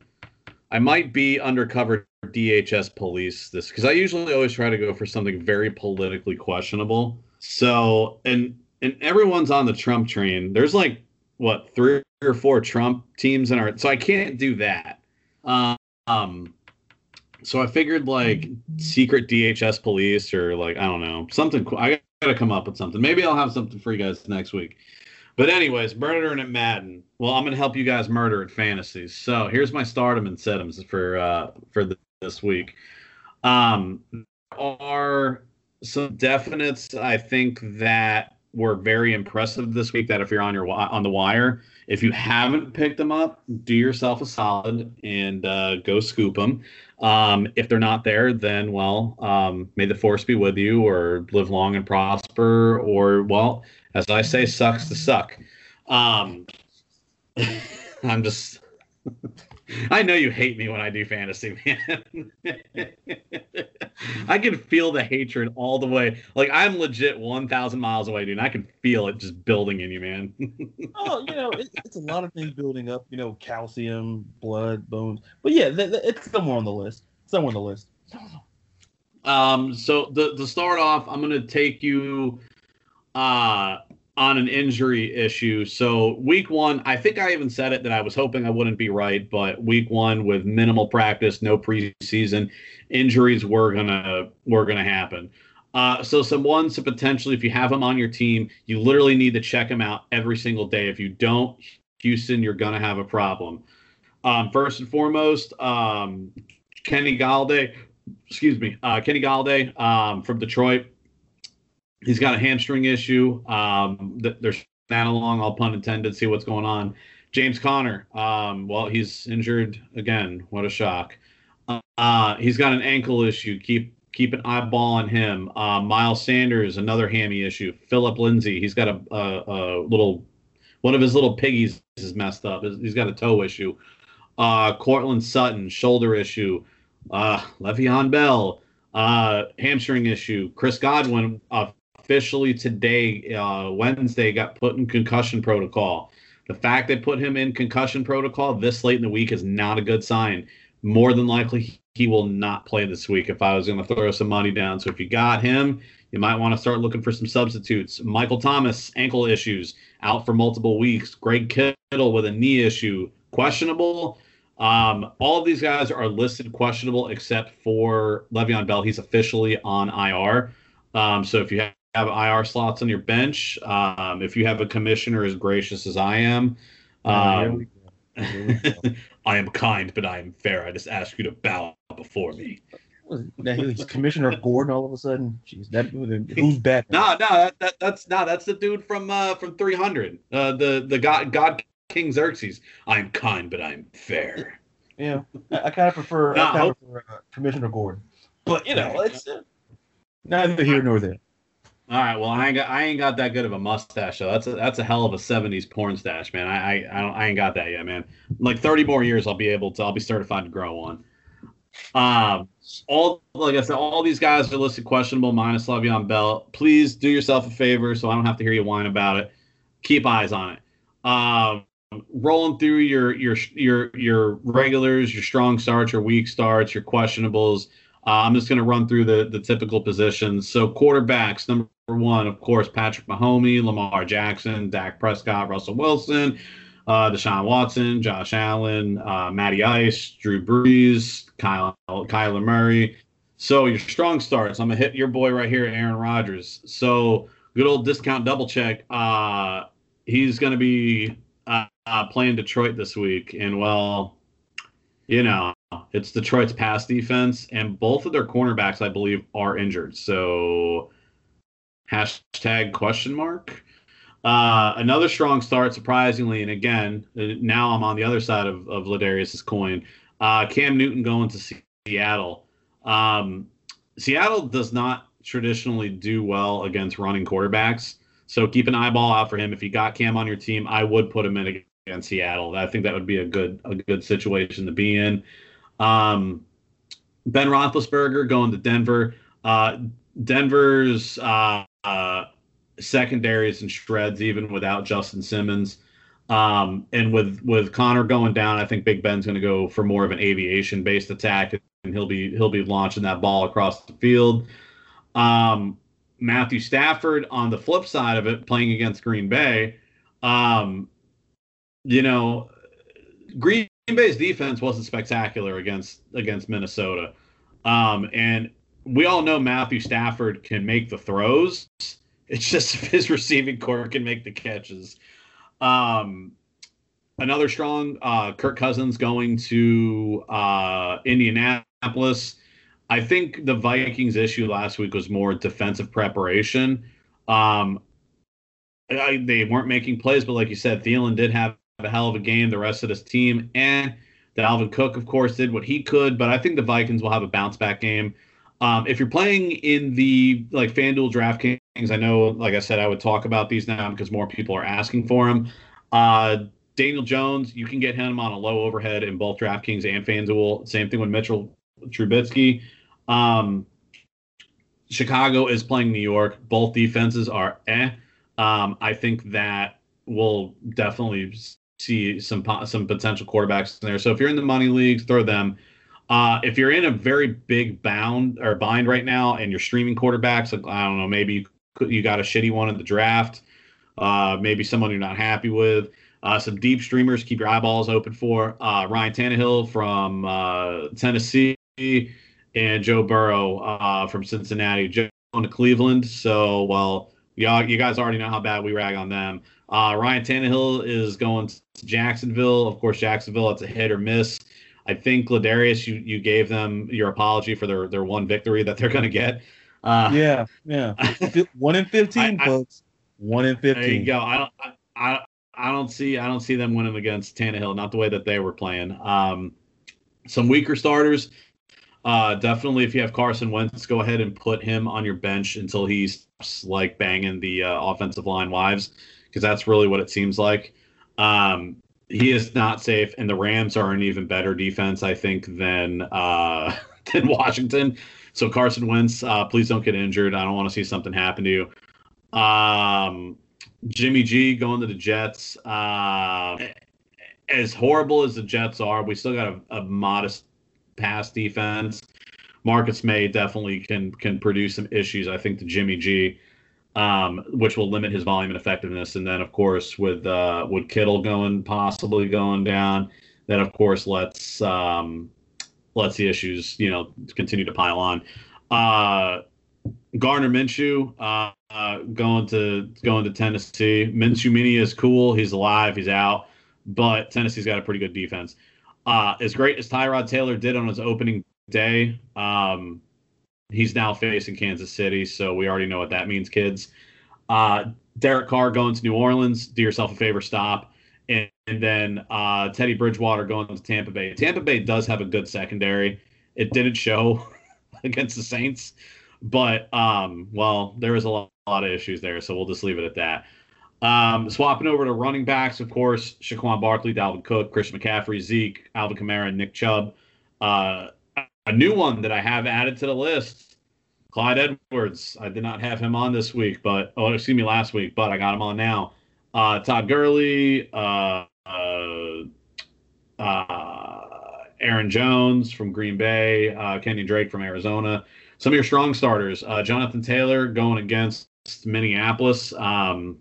I might be undercover DHS police this because I usually always try to go for something very politically questionable. So and and everyone's on the Trump train. There's like what three or four Trump teams in our so I can't do that. Um, so I figured like secret DHS police or like I don't know something. I gotta come up with something. Maybe I'll have something for you guys next week. But anyways, murdering at Madden. Well, I'm gonna help you guys murder at fantasies. So here's my stardom and setums for uh for the, this week. Um, are some definites I think that were very impressive this week. That if you're on your on the wire, if you haven't picked them up, do yourself a solid and uh, go scoop them. Um, if they're not there, then well, um, may the force be with you, or live long and prosper, or well, as I say, sucks to suck. Um, I'm just. I know you hate me when I do fantasy, man. I can feel the hatred all the way. Like I'm legit 1,000 miles away, dude. and I can feel it just building in you, man. oh, you know, it, it's a lot of things building up. You know, calcium, blood, bones. But yeah, th- th- it's somewhere on the list. Somewhere on the list. Um. So the to start off, I'm gonna take you. Uh on an injury issue. So week one, I think I even said it that I was hoping I wouldn't be right, but week one with minimal practice, no preseason, injuries were gonna were gonna happen. Uh, so some ones to potentially, if you have them on your team, you literally need to check them out every single day. If you don't, Houston, you're gonna have a problem. Um, first and foremost, um, Kenny Golladay, excuse me, uh, Kenny Golladay um, from Detroit He's got a hamstring issue. Um, they're that along, all pun intended. See what's going on. James Conner. Um, well, he's injured again. What a shock. Uh, he's got an ankle issue. Keep keep an eyeball on him. Uh, Miles Sanders, another hammy issue. Phillip Lindsay, he's got a, a, a, little, one of his little piggies is messed up. He's got a toe issue. Uh, Courtland Sutton, shoulder issue. Uh, Le'Veon Bell, uh, hamstring issue. Chris Godwin, uh, officially today, uh, Wednesday, got put in concussion protocol. The fact they put him in concussion protocol this late in the week is not a good sign. More than likely, he will not play this week if I was going to throw some money down. So if you got him, you might want to start looking for some substitutes. Michael Thomas, ankle issues, out for multiple weeks. Greg Kittle with a knee issue, questionable. Um, all of these guys are listed questionable except for Le'Veon Bell. He's officially on IR. Um, so if you have IR slots on your bench. Um, if you have a commissioner as gracious as I am, um, I am kind, but I am fair. I just ask you to bow before me. Now he's Commissioner Gordon all of a sudden. Jeez, that who's bad? No, no, that, that, that's no, that's the dude from uh, from 300. Uh, the the God God King Xerxes. I'm kind, but I'm fair. Yeah, I, I kind of prefer, no, I kinda prefer uh, Commissioner Gordon, but you know, it's uh, neither here nor there. All right. Well, I ain't got I ain't got that good of a mustache So That's a that's a hell of a '70s porn stash, man. I I I, don't, I ain't got that yet, man. Like 30 more years, I'll be able to. I'll be certified to grow one. Um, all like I said, all these guys are listed questionable, minus Le'Veon Bell. Please do yourself a favor, so I don't have to hear you whine about it. Keep eyes on it. Um, rolling through your your your your regulars, your strong starts, your weak starts, your questionables. Uh, I'm just going to run through the the typical positions. So quarterbacks, number one, of course, Patrick Mahomes, Lamar Jackson, Dak Prescott, Russell Wilson, uh, Deshaun Watson, Josh Allen, uh, Matty Ice, Drew Brees, Kyle, Kyler Murray. So your strong starts. I'm gonna hit your boy right here, Aaron Rodgers. So good old discount double check. Uh, he's gonna be uh, uh, playing Detroit this week, and well, you know, it's Detroit's pass defense, and both of their cornerbacks, I believe, are injured. So hashtag question mark. Uh, another strong start, surprisingly, and again, uh, now I'm on the other side of, of Ladarius's coin. Uh, Cam Newton going to Seattle. Um, Seattle does not traditionally do well against running quarterbacks, so keep an eyeball out for him. If you got Cam on your team, I would put him in against Seattle. I think that would be a good a good situation to be in. Um, ben Roethlisberger going to Denver. Uh, Denver's uh, uh, secondary is in shreds even without Justin Simmons. Um, and with with Conner going down, I think Big Ben's going to go for more of an aviation based attack, and he'll be he'll be launching that ball across the field. Um, Matthew Stafford on the flip side of it, playing against Green Bay. Um, you know, Green Bay's defense wasn't spectacular against against Minnesota, um, and we all know Matthew Stafford can make the throws. It's just if his receiving corps can make the catches. Um, another strong uh, Kirk Cousins going to uh, Indianapolis. I think the Vikings' issue last week was more defensive preparation. Um, I, they weren't making plays, but like you said, Thielen did have a hell of a game. The rest of this team and Dalvin Cook, of course, did what he could. But I think the Vikings will have a bounce back game. Um, if you're playing in the like FanDuel DraftKings, I know, like I said, I would talk about these now because more people are asking for them. Uh, Daniel Jones, you can get him on a low overhead in both DraftKings and FanDuel. Same thing with Mitchell Trubisky. Um, Chicago is playing New York. Both defenses are eh. Um, I think that we'll definitely see some some potential quarterbacks in there. So if you're in the money leagues, throw them. Uh, if you're in a very big bound or bind right now and you're streaming quarterbacks, like, I don't know, maybe you, you got a shitty one in the draft, uh, maybe someone you're not happy with. Uh, some deep streamers, keep your eyeballs open for uh, Ryan Tannehill from uh, Tennessee and Joe Burrow uh, from Cincinnati, going to Cleveland. So, well, y'all, you guys already know how bad we rag on them. Ryan Tannehill is going to Jacksonville. Of course, Jacksonville, it's a hit or miss. I think Ladarius, you you gave them your apology for their their one victory that they're going to get. Uh, yeah, yeah, one in fifteen, I, folks. One in fifteen. There you go. I don't, I, I don't see, I don't see them winning against Tannehill. Not the way that they were playing. Um, some weaker starters. Uh, definitely, if you have Carson Wentz, go ahead and put him on your bench until he's like banging the uh, offensive line wives, because that's really what it seems like. Um, he is not safe, and the Rams are an even better defense, I think, than uh, than Washington. So Carson Wentz, uh, please don't get injured. I don't want to see something happen to you. Um, Jimmy G going to the Jets. Uh, as horrible as the Jets are, we still got a, a modest pass defense. Marcus Maye definitely can can produce some issues. I think to Jimmy G um, which will limit his volume and effectiveness. And then, of course, with uh, with Kittle going possibly going down, that of course lets um, lets the issues you know continue to pile on. Uh, Gardner Minshew uh, uh, going to going to Tennessee. Minshew Mini is cool. He's alive. He's out, but Tennessee's got a pretty good defense. Uh, as great as Tyrod Taylor did on his opening day, um, He's now facing Kansas City, so we already know what that means, kids. Uh, Derek Carr going to New Orleans. Do yourself a favor, stop. And, and then uh, Teddy Bridgewater going to Tampa Bay. Tampa Bay does have a good secondary. It didn't show against the Saints, but um, well, there was a lot, a lot, of issues there, so we'll just leave it at that. Um, swapping over to running backs, of course, Saquon Barkley, Dalvin Cook, Christian McCaffrey, Zeke, Alvin Kamara, Nick Chubb. Uh, a new one that I have added to the list. Clyde Edwards. I did not have him on this week, but oh, excuse me, last week, but I got him on now. Uh, Todd Gurley, uh, uh, uh Aaron Jones from Green Bay, uh, Kenny Drake from Arizona. Some of your strong starters. Uh, Jonathan Taylor going against Minneapolis. Um,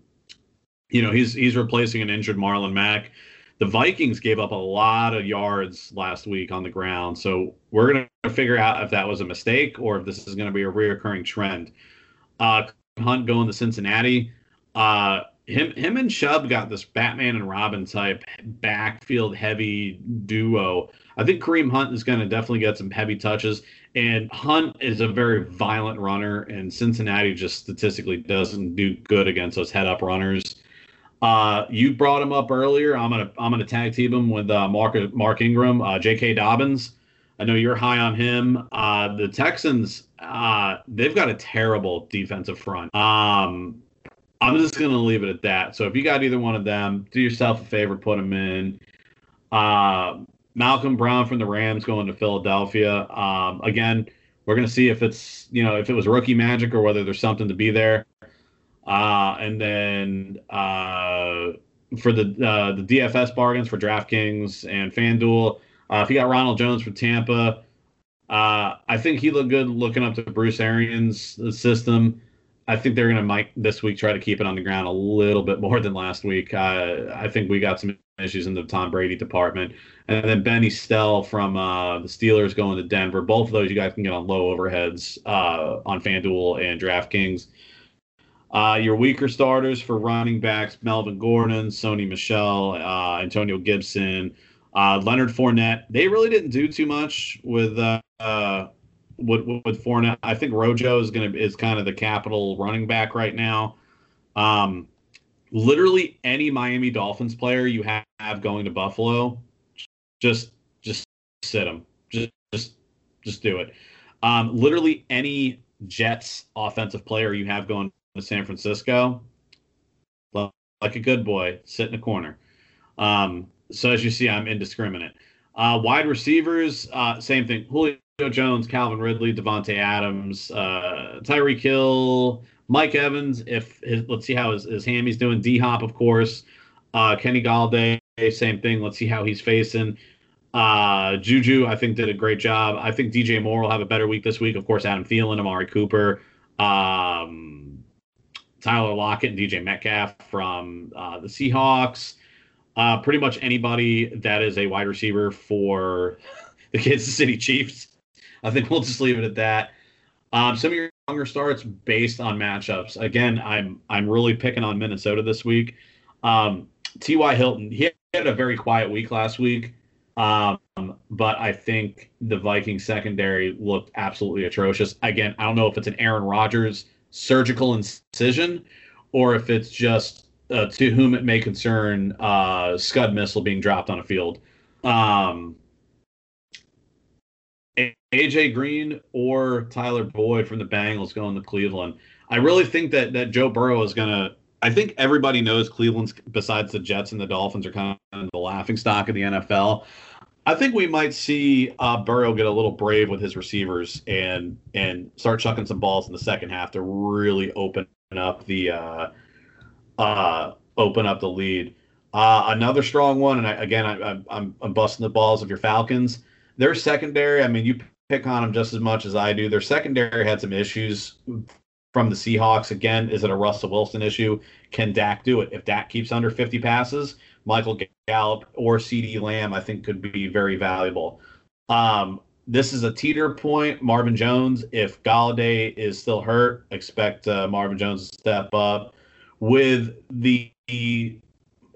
you know, he's he's replacing an injured Marlon Mack the Vikings gave up a lot of yards last week on the ground. So we're going to figure out if that was a mistake or if this is going to be a reoccurring trend. Uh, Hunt going to Cincinnati. Uh, him, him and Chubb got this Batman and Robin type backfield heavy duo. I think Kareem Hunt is going to definitely get some heavy touches. And Hunt is a very violent runner, and Cincinnati just statistically doesn't do good against those head up runners. Uh, you brought him up earlier. I'm gonna I'm gonna tag team him with uh, Mark Mark Ingram, uh, J.K. Dobbins. I know you're high on him. Uh, the Texans, uh, they've got a terrible defensive front. Um, I'm just to leave it at that. So if you got either one of them, do yourself a favor, put them in. Uh, Malcolm Brown from the Rams going to Philadelphia. Um, again, we're to see if it's you know if it was rookie magic or whether there's something to be there. Uh, and then uh, for the uh, the DFS bargains for DraftKings and FanDuel, uh, if you got Ronald Jones from Tampa, uh, I think he looked good looking up to Bruce Arians' system. I think they're going to might this week try to keep it on the ground a little bit more than last week. Uh, I think we got some issues in the Tom Brady department, and then Benny Snell from the Steelers going to Denver. Both of those you guys can get on low overheads on FanDuel and DraftKings. Uh, your weaker starters for running backs: Melvin Gordon, Sony Michel, uh, Antonio Gibson, uh, Leonard Fournette. They really didn't do too much with with, with Fournette. I think Rojo is to is kind of the capital running back right now. Um, literally any Miami Dolphins player you have going to Buffalo, just just sit them. Just just just do it. Um, literally any Jets offensive player you have going to San Francisco, like a good boy, sit in a corner. Um, so as you see, I'm indiscriminate. Uh, wide receivers, uh, same thing. Julio Jones, Calvin Ridley, Davante Adams, uh, Tyreek Hill, Mike Evans. If his, let's see how his, his hammy's doing. D Hop, of course. Uh, Kenny Golladay, same thing. Let's see how he's facing. Uh, Juju, I think, did a great job. I think DJ Moore will have a better week this week. Of course, Adam Thielen, Amari Cooper, um, Tyler Lockett, and DJ Metcalf from uh, the Seahawks. Uh, pretty much anybody that is a wide receiver for the Kansas City Chiefs I think we'll just leave it at that. Um, some of your younger starts based on matchups. Again, I'm I'm really picking on Minnesota this week. Um, T.Y. Hilton, he had a very quiet week last week, um, but I think the Viking secondary looked absolutely atrocious. Again, I don't know if it's an Aaron Rodgers surgical incision or if it's just uh, to whom it may concern uh, Scud missile being dropped on a field. Um, AJ Green or Tyler Boyd from the Bengals going to Cleveland. I really think that that Joe Burrow is going to. I think everybody knows Cleveland's besides the Jets and the Dolphins are kind of the laughing stock of the NFL. I think we might see uh, Burrow get a little brave with his receivers and and start chucking some balls in the second half to really open up the uh, uh, open up the lead. Uh, another strong one, and I, again, I, I'm I'm busting the balls of your Falcons. Their secondary, I mean, you pick on them just as much as I do. Their secondary had some issues from the Seahawks. Again, is it a Russell Wilson issue? Can Dak do it? If Dak keeps under 50 passes, Michael Gallup or CeeDee Lamb, I think, could be very valuable. Um, this is a teeter point. Marvin Jones, if Golladay is still hurt, expect uh, Marvin Jones to step up. With the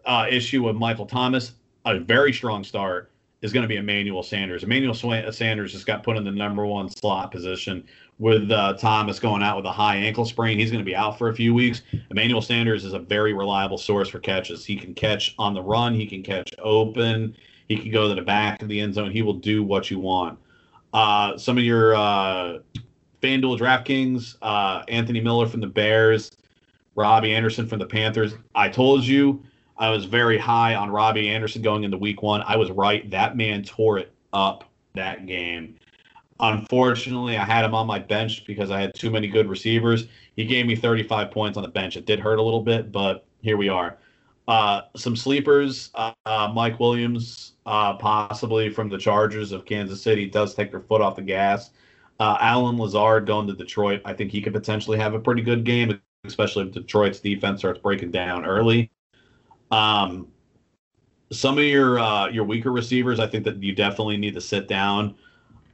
uh, issue of Michael Thomas, a very strong start is going to be Emmanuel Sanders. Emmanuel Sanders just got put in the number one slot position with uh, Thomas going out with a high ankle sprain. He's going to be out for a few weeks. Emmanuel Sanders is a very reliable source for catches. He can catch on the run, he can catch open, he can go to the back of the end zone. He will do what you want. Uh, some of your uh, FanDuel DraftKings, uh, Anthony Miller from the Bears, Robbie Anderson from the Panthers. I told you I was very high on Robbie Anderson going into week one. I was right. That man tore it up that game. Unfortunately, I had him on my bench because I had too many good receivers. He gave me 35 points on the bench. It did hurt a little bit, but here we are. Uh, some sleepers. Uh, uh, Mike Williams, uh, possibly from the Chargers of Kansas City, does take their foot off the gas. Uh, Allen Lazard going to Detroit. I think he could potentially have a pretty good game, especially if Detroit's defense starts breaking down early. Um, some of your uh, your weaker receivers, I think that you definitely need to sit down.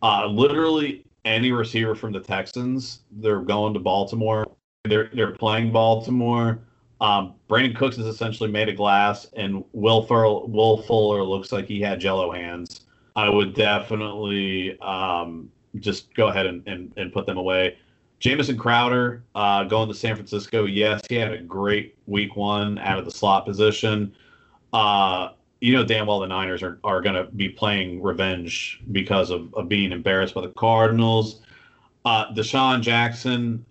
Uh, literally any receiver from the Texans, they're going to Baltimore. They're they're playing Baltimore. Um, Brandin Cooks is essentially made of glass, and Will Fuller, Will Fuller looks like he had Jello hands. I would definitely um, just go ahead and, and, and put them away. Jamison Crowder uh, going to San Francisco. Yes, he had a great week one out of the slot position. Uh, you know damn well the Niners are, are going to be playing revenge because of, of being embarrassed by the Cardinals. Uh, DeSean Jackson,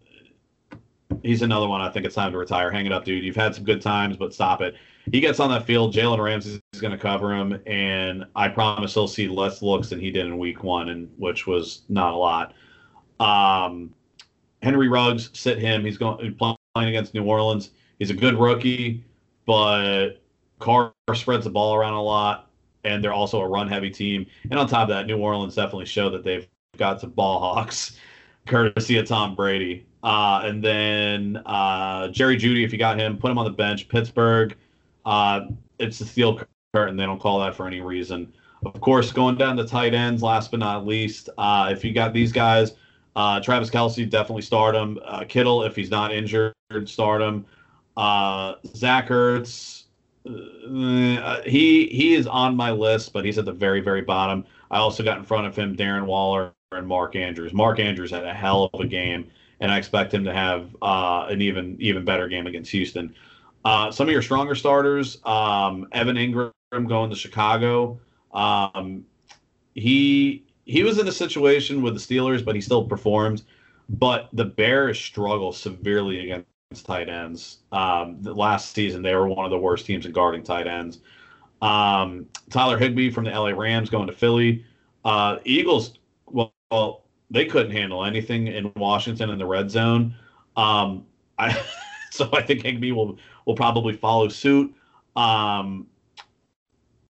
he's another one. I think it's time to retire. Hang it up, dude. You've had some good times, but stop it. He gets on that field. Jalen Ramsey is going to cover him, and I promise he'll see less looks than he did in Week One, and which was not a lot. Um, Henry Ruggs, sit him. He's going playing against New Orleans. He's a good rookie, but Carr spreads the ball around a lot, and they're also a run-heavy team. And on top of that, New Orleans definitely showed that they've got some ball hawks, courtesy of Tom Brady. Uh, and then uh, Jerry Jeudy, if you got him, put him on the bench. Pittsburgh, uh, it's the steel curtain. They don't call that for any reason. Of course, going down the tight ends, last but not least, uh, if you got these guys, uh, Travis Kelce, definitely start him. Uh, Kittle, if he's not injured, start him. Zach Ertz, he he is on my list, but he's at the very very bottom. I also got in front of him Darren Waller and Mark Andrews. Mark Andrews had a hell of a game and I expect him to have uh, an even even better game against Houston. Uh, some of your stronger starters, um, Evan Engram going to Chicago. Um, he he was in a situation with the Steelers, but he still performed. But the Bears struggle severely against tight ends. Um, last season, they were one of the worst teams in guarding tight ends. Um, Tyler Higbee from the LA Rams going to Philly. Uh, Eagles, well, well they couldn't handle anything in Washington in the red zone. Um, I so I think Higby will will probably follow suit. Um,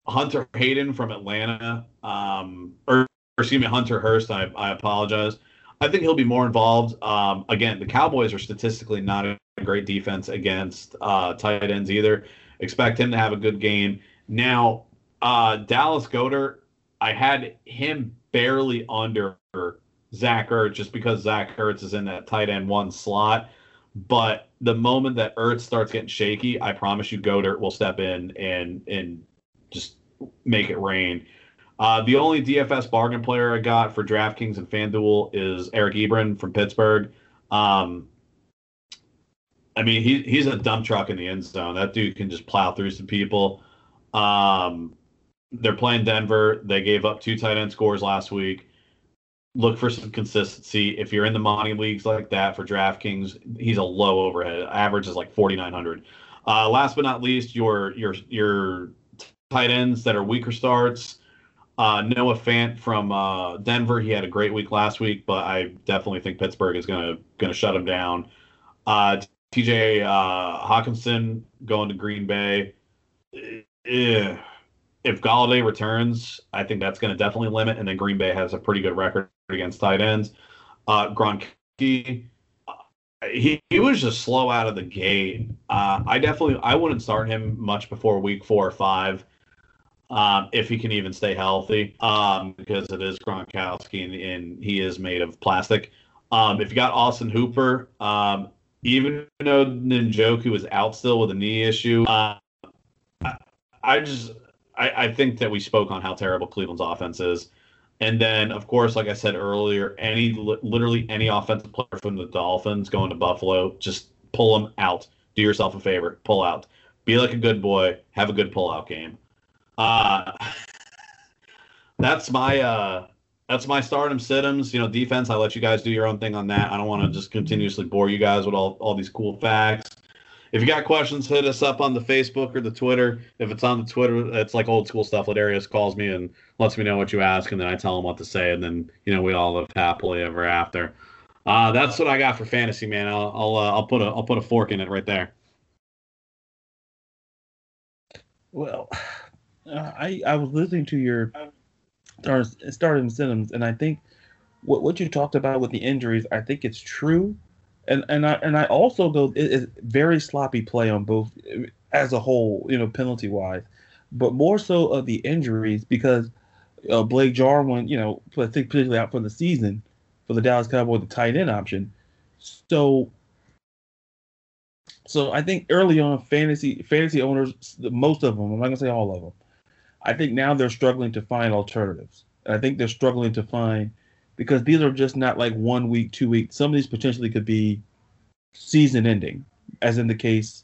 Hunter Hayden from Atlanta, um, or, or, excuse me, Hunter Hurst. I, I apologize. I think he'll be more involved. Um, again, the Cowboys are statistically not great defense against uh, tight ends either. Expect him to have a good game. Now, uh, Dallas Goedert, I had him barely under Zach Ertz just because Zach Ertz is in that tight end one slot. But the moment that Ertz starts getting shaky, I promise you, Goedert will step in and and just make it rain. Uh, the only DFS bargain player I got for DraftKings and FanDuel is Eric Ebron from Pittsburgh. Um, I mean, he, he's a dump truck in the end zone. That dude can just plow through some people. Um, they're playing Denver. They gave up two tight end scores last week look for some consistency. If you're in the money leagues like that for DraftKings, he's a low overhead. Average is like 4,900. Uh, last but not least, your your your tight ends that are weaker starts. Uh, Noah Fant from uh, Denver, he had a great week last week, but I definitely think Pittsburgh is gonna gonna shut him down. Uh, T.J. Uh, Hockenson going to Green Bay. Eh, if Golladay returns, I think that's going to definitely limit. And then Green Bay has a pretty good record against tight ends. Uh, Gronkowski, uh, he, he was just slow out of the gate. Uh, I definitely I wouldn't start him much before week four or five, um, if he can even stay healthy, um, because it is Gronkowski and, and he is made of plastic. Um, if you got Austin Hooper, um, even though Njoku was out still with a knee issue, uh, I, just I, I think that we spoke on how terrible Cleveland's offense is. And then, of course, like I said earlier, any literally any offensive player from the Dolphins going to Buffalo, just pull them out. Do yourself a favor, pull out. Be like a good boy. Have a good pull-out game. Uh, that's my uh, that's my stardom situms. You know, defense. I let you guys do your own thing on that. I don't want to just continuously bore you guys with all all these cool facts. If you got questions, hit us up on the Facebook or the Twitter. If it's on the Twitter, it's like old school stuff. Ladarius calls me and lets me know what you ask, and then I tell him what to say, and then you know we all live happily ever after. Uh, that's what I got for fantasy, man. I'll I'll, uh, I'll put a I'll put a fork in it right there. Well, uh, I I was listening to your starting Sims, and I think what what you talked about with the injuries, I think it's true and and I and I also go it is very sloppy play on both as a whole, you know, penalty wise, but more so of the injuries because uh, Blake Jarwin, you know, I think particularly out for the season for the Dallas Cowboys, the tight end option. So, so I think early on, fantasy fantasy owners, most of them, I'm not gonna say all of them, I think now they're struggling to find alternatives. And I think they're struggling to find because these are just not like one week, two weeks. Some of these potentially could be season ending, as in the case,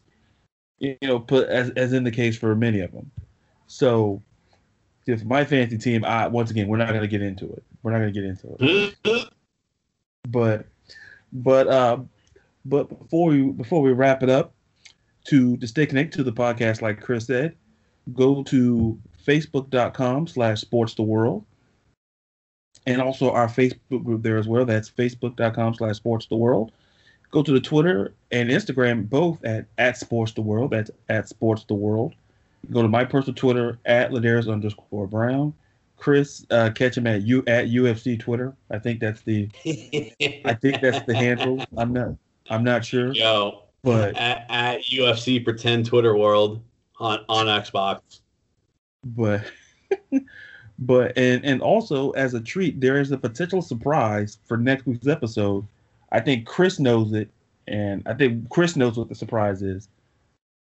you know, put as as in the case for many of them. So, if my fantasy team, I once again, we're not going to get into it. We're not going to get into it. but, but, uh, But before we before we wrap it up, to to stay connected to the podcast, like Chris said, go to facebook.com slash sports the world. And also our facebook group there as well. That's facebook.com slash sports the world. Go to the twitter and instagram both at at sports the world. That's at sports the world. Go to my personal twitter at ladarius underscore brown. Chris uh, catch him at you at ufc twitter. I think that's the i think that's the handle. I'm not i'm not sure. Yo, but at, at UFC Pretend Twitter World on on Xbox. But but and and also as a treat there is a potential surprise for next week's episode. I think chris knows it and i think chris knows what the surprise is.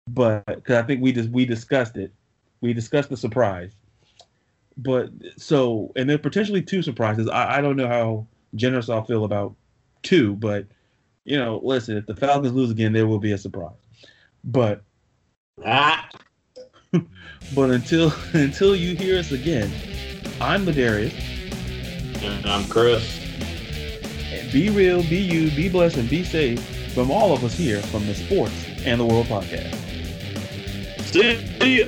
But because i think we just we discussed it. We discussed the surprise. But so and there are potentially two surprises. I, I don't know how generous i'll feel about two but you know listen if the falcons lose again there will be a surprise. But Ah, but until until you hear us again, I'm Ladarius. and I'm Chris. And be real, be you, be blessed, and be safe from all of us here from the Sports and the World podcast. See ya.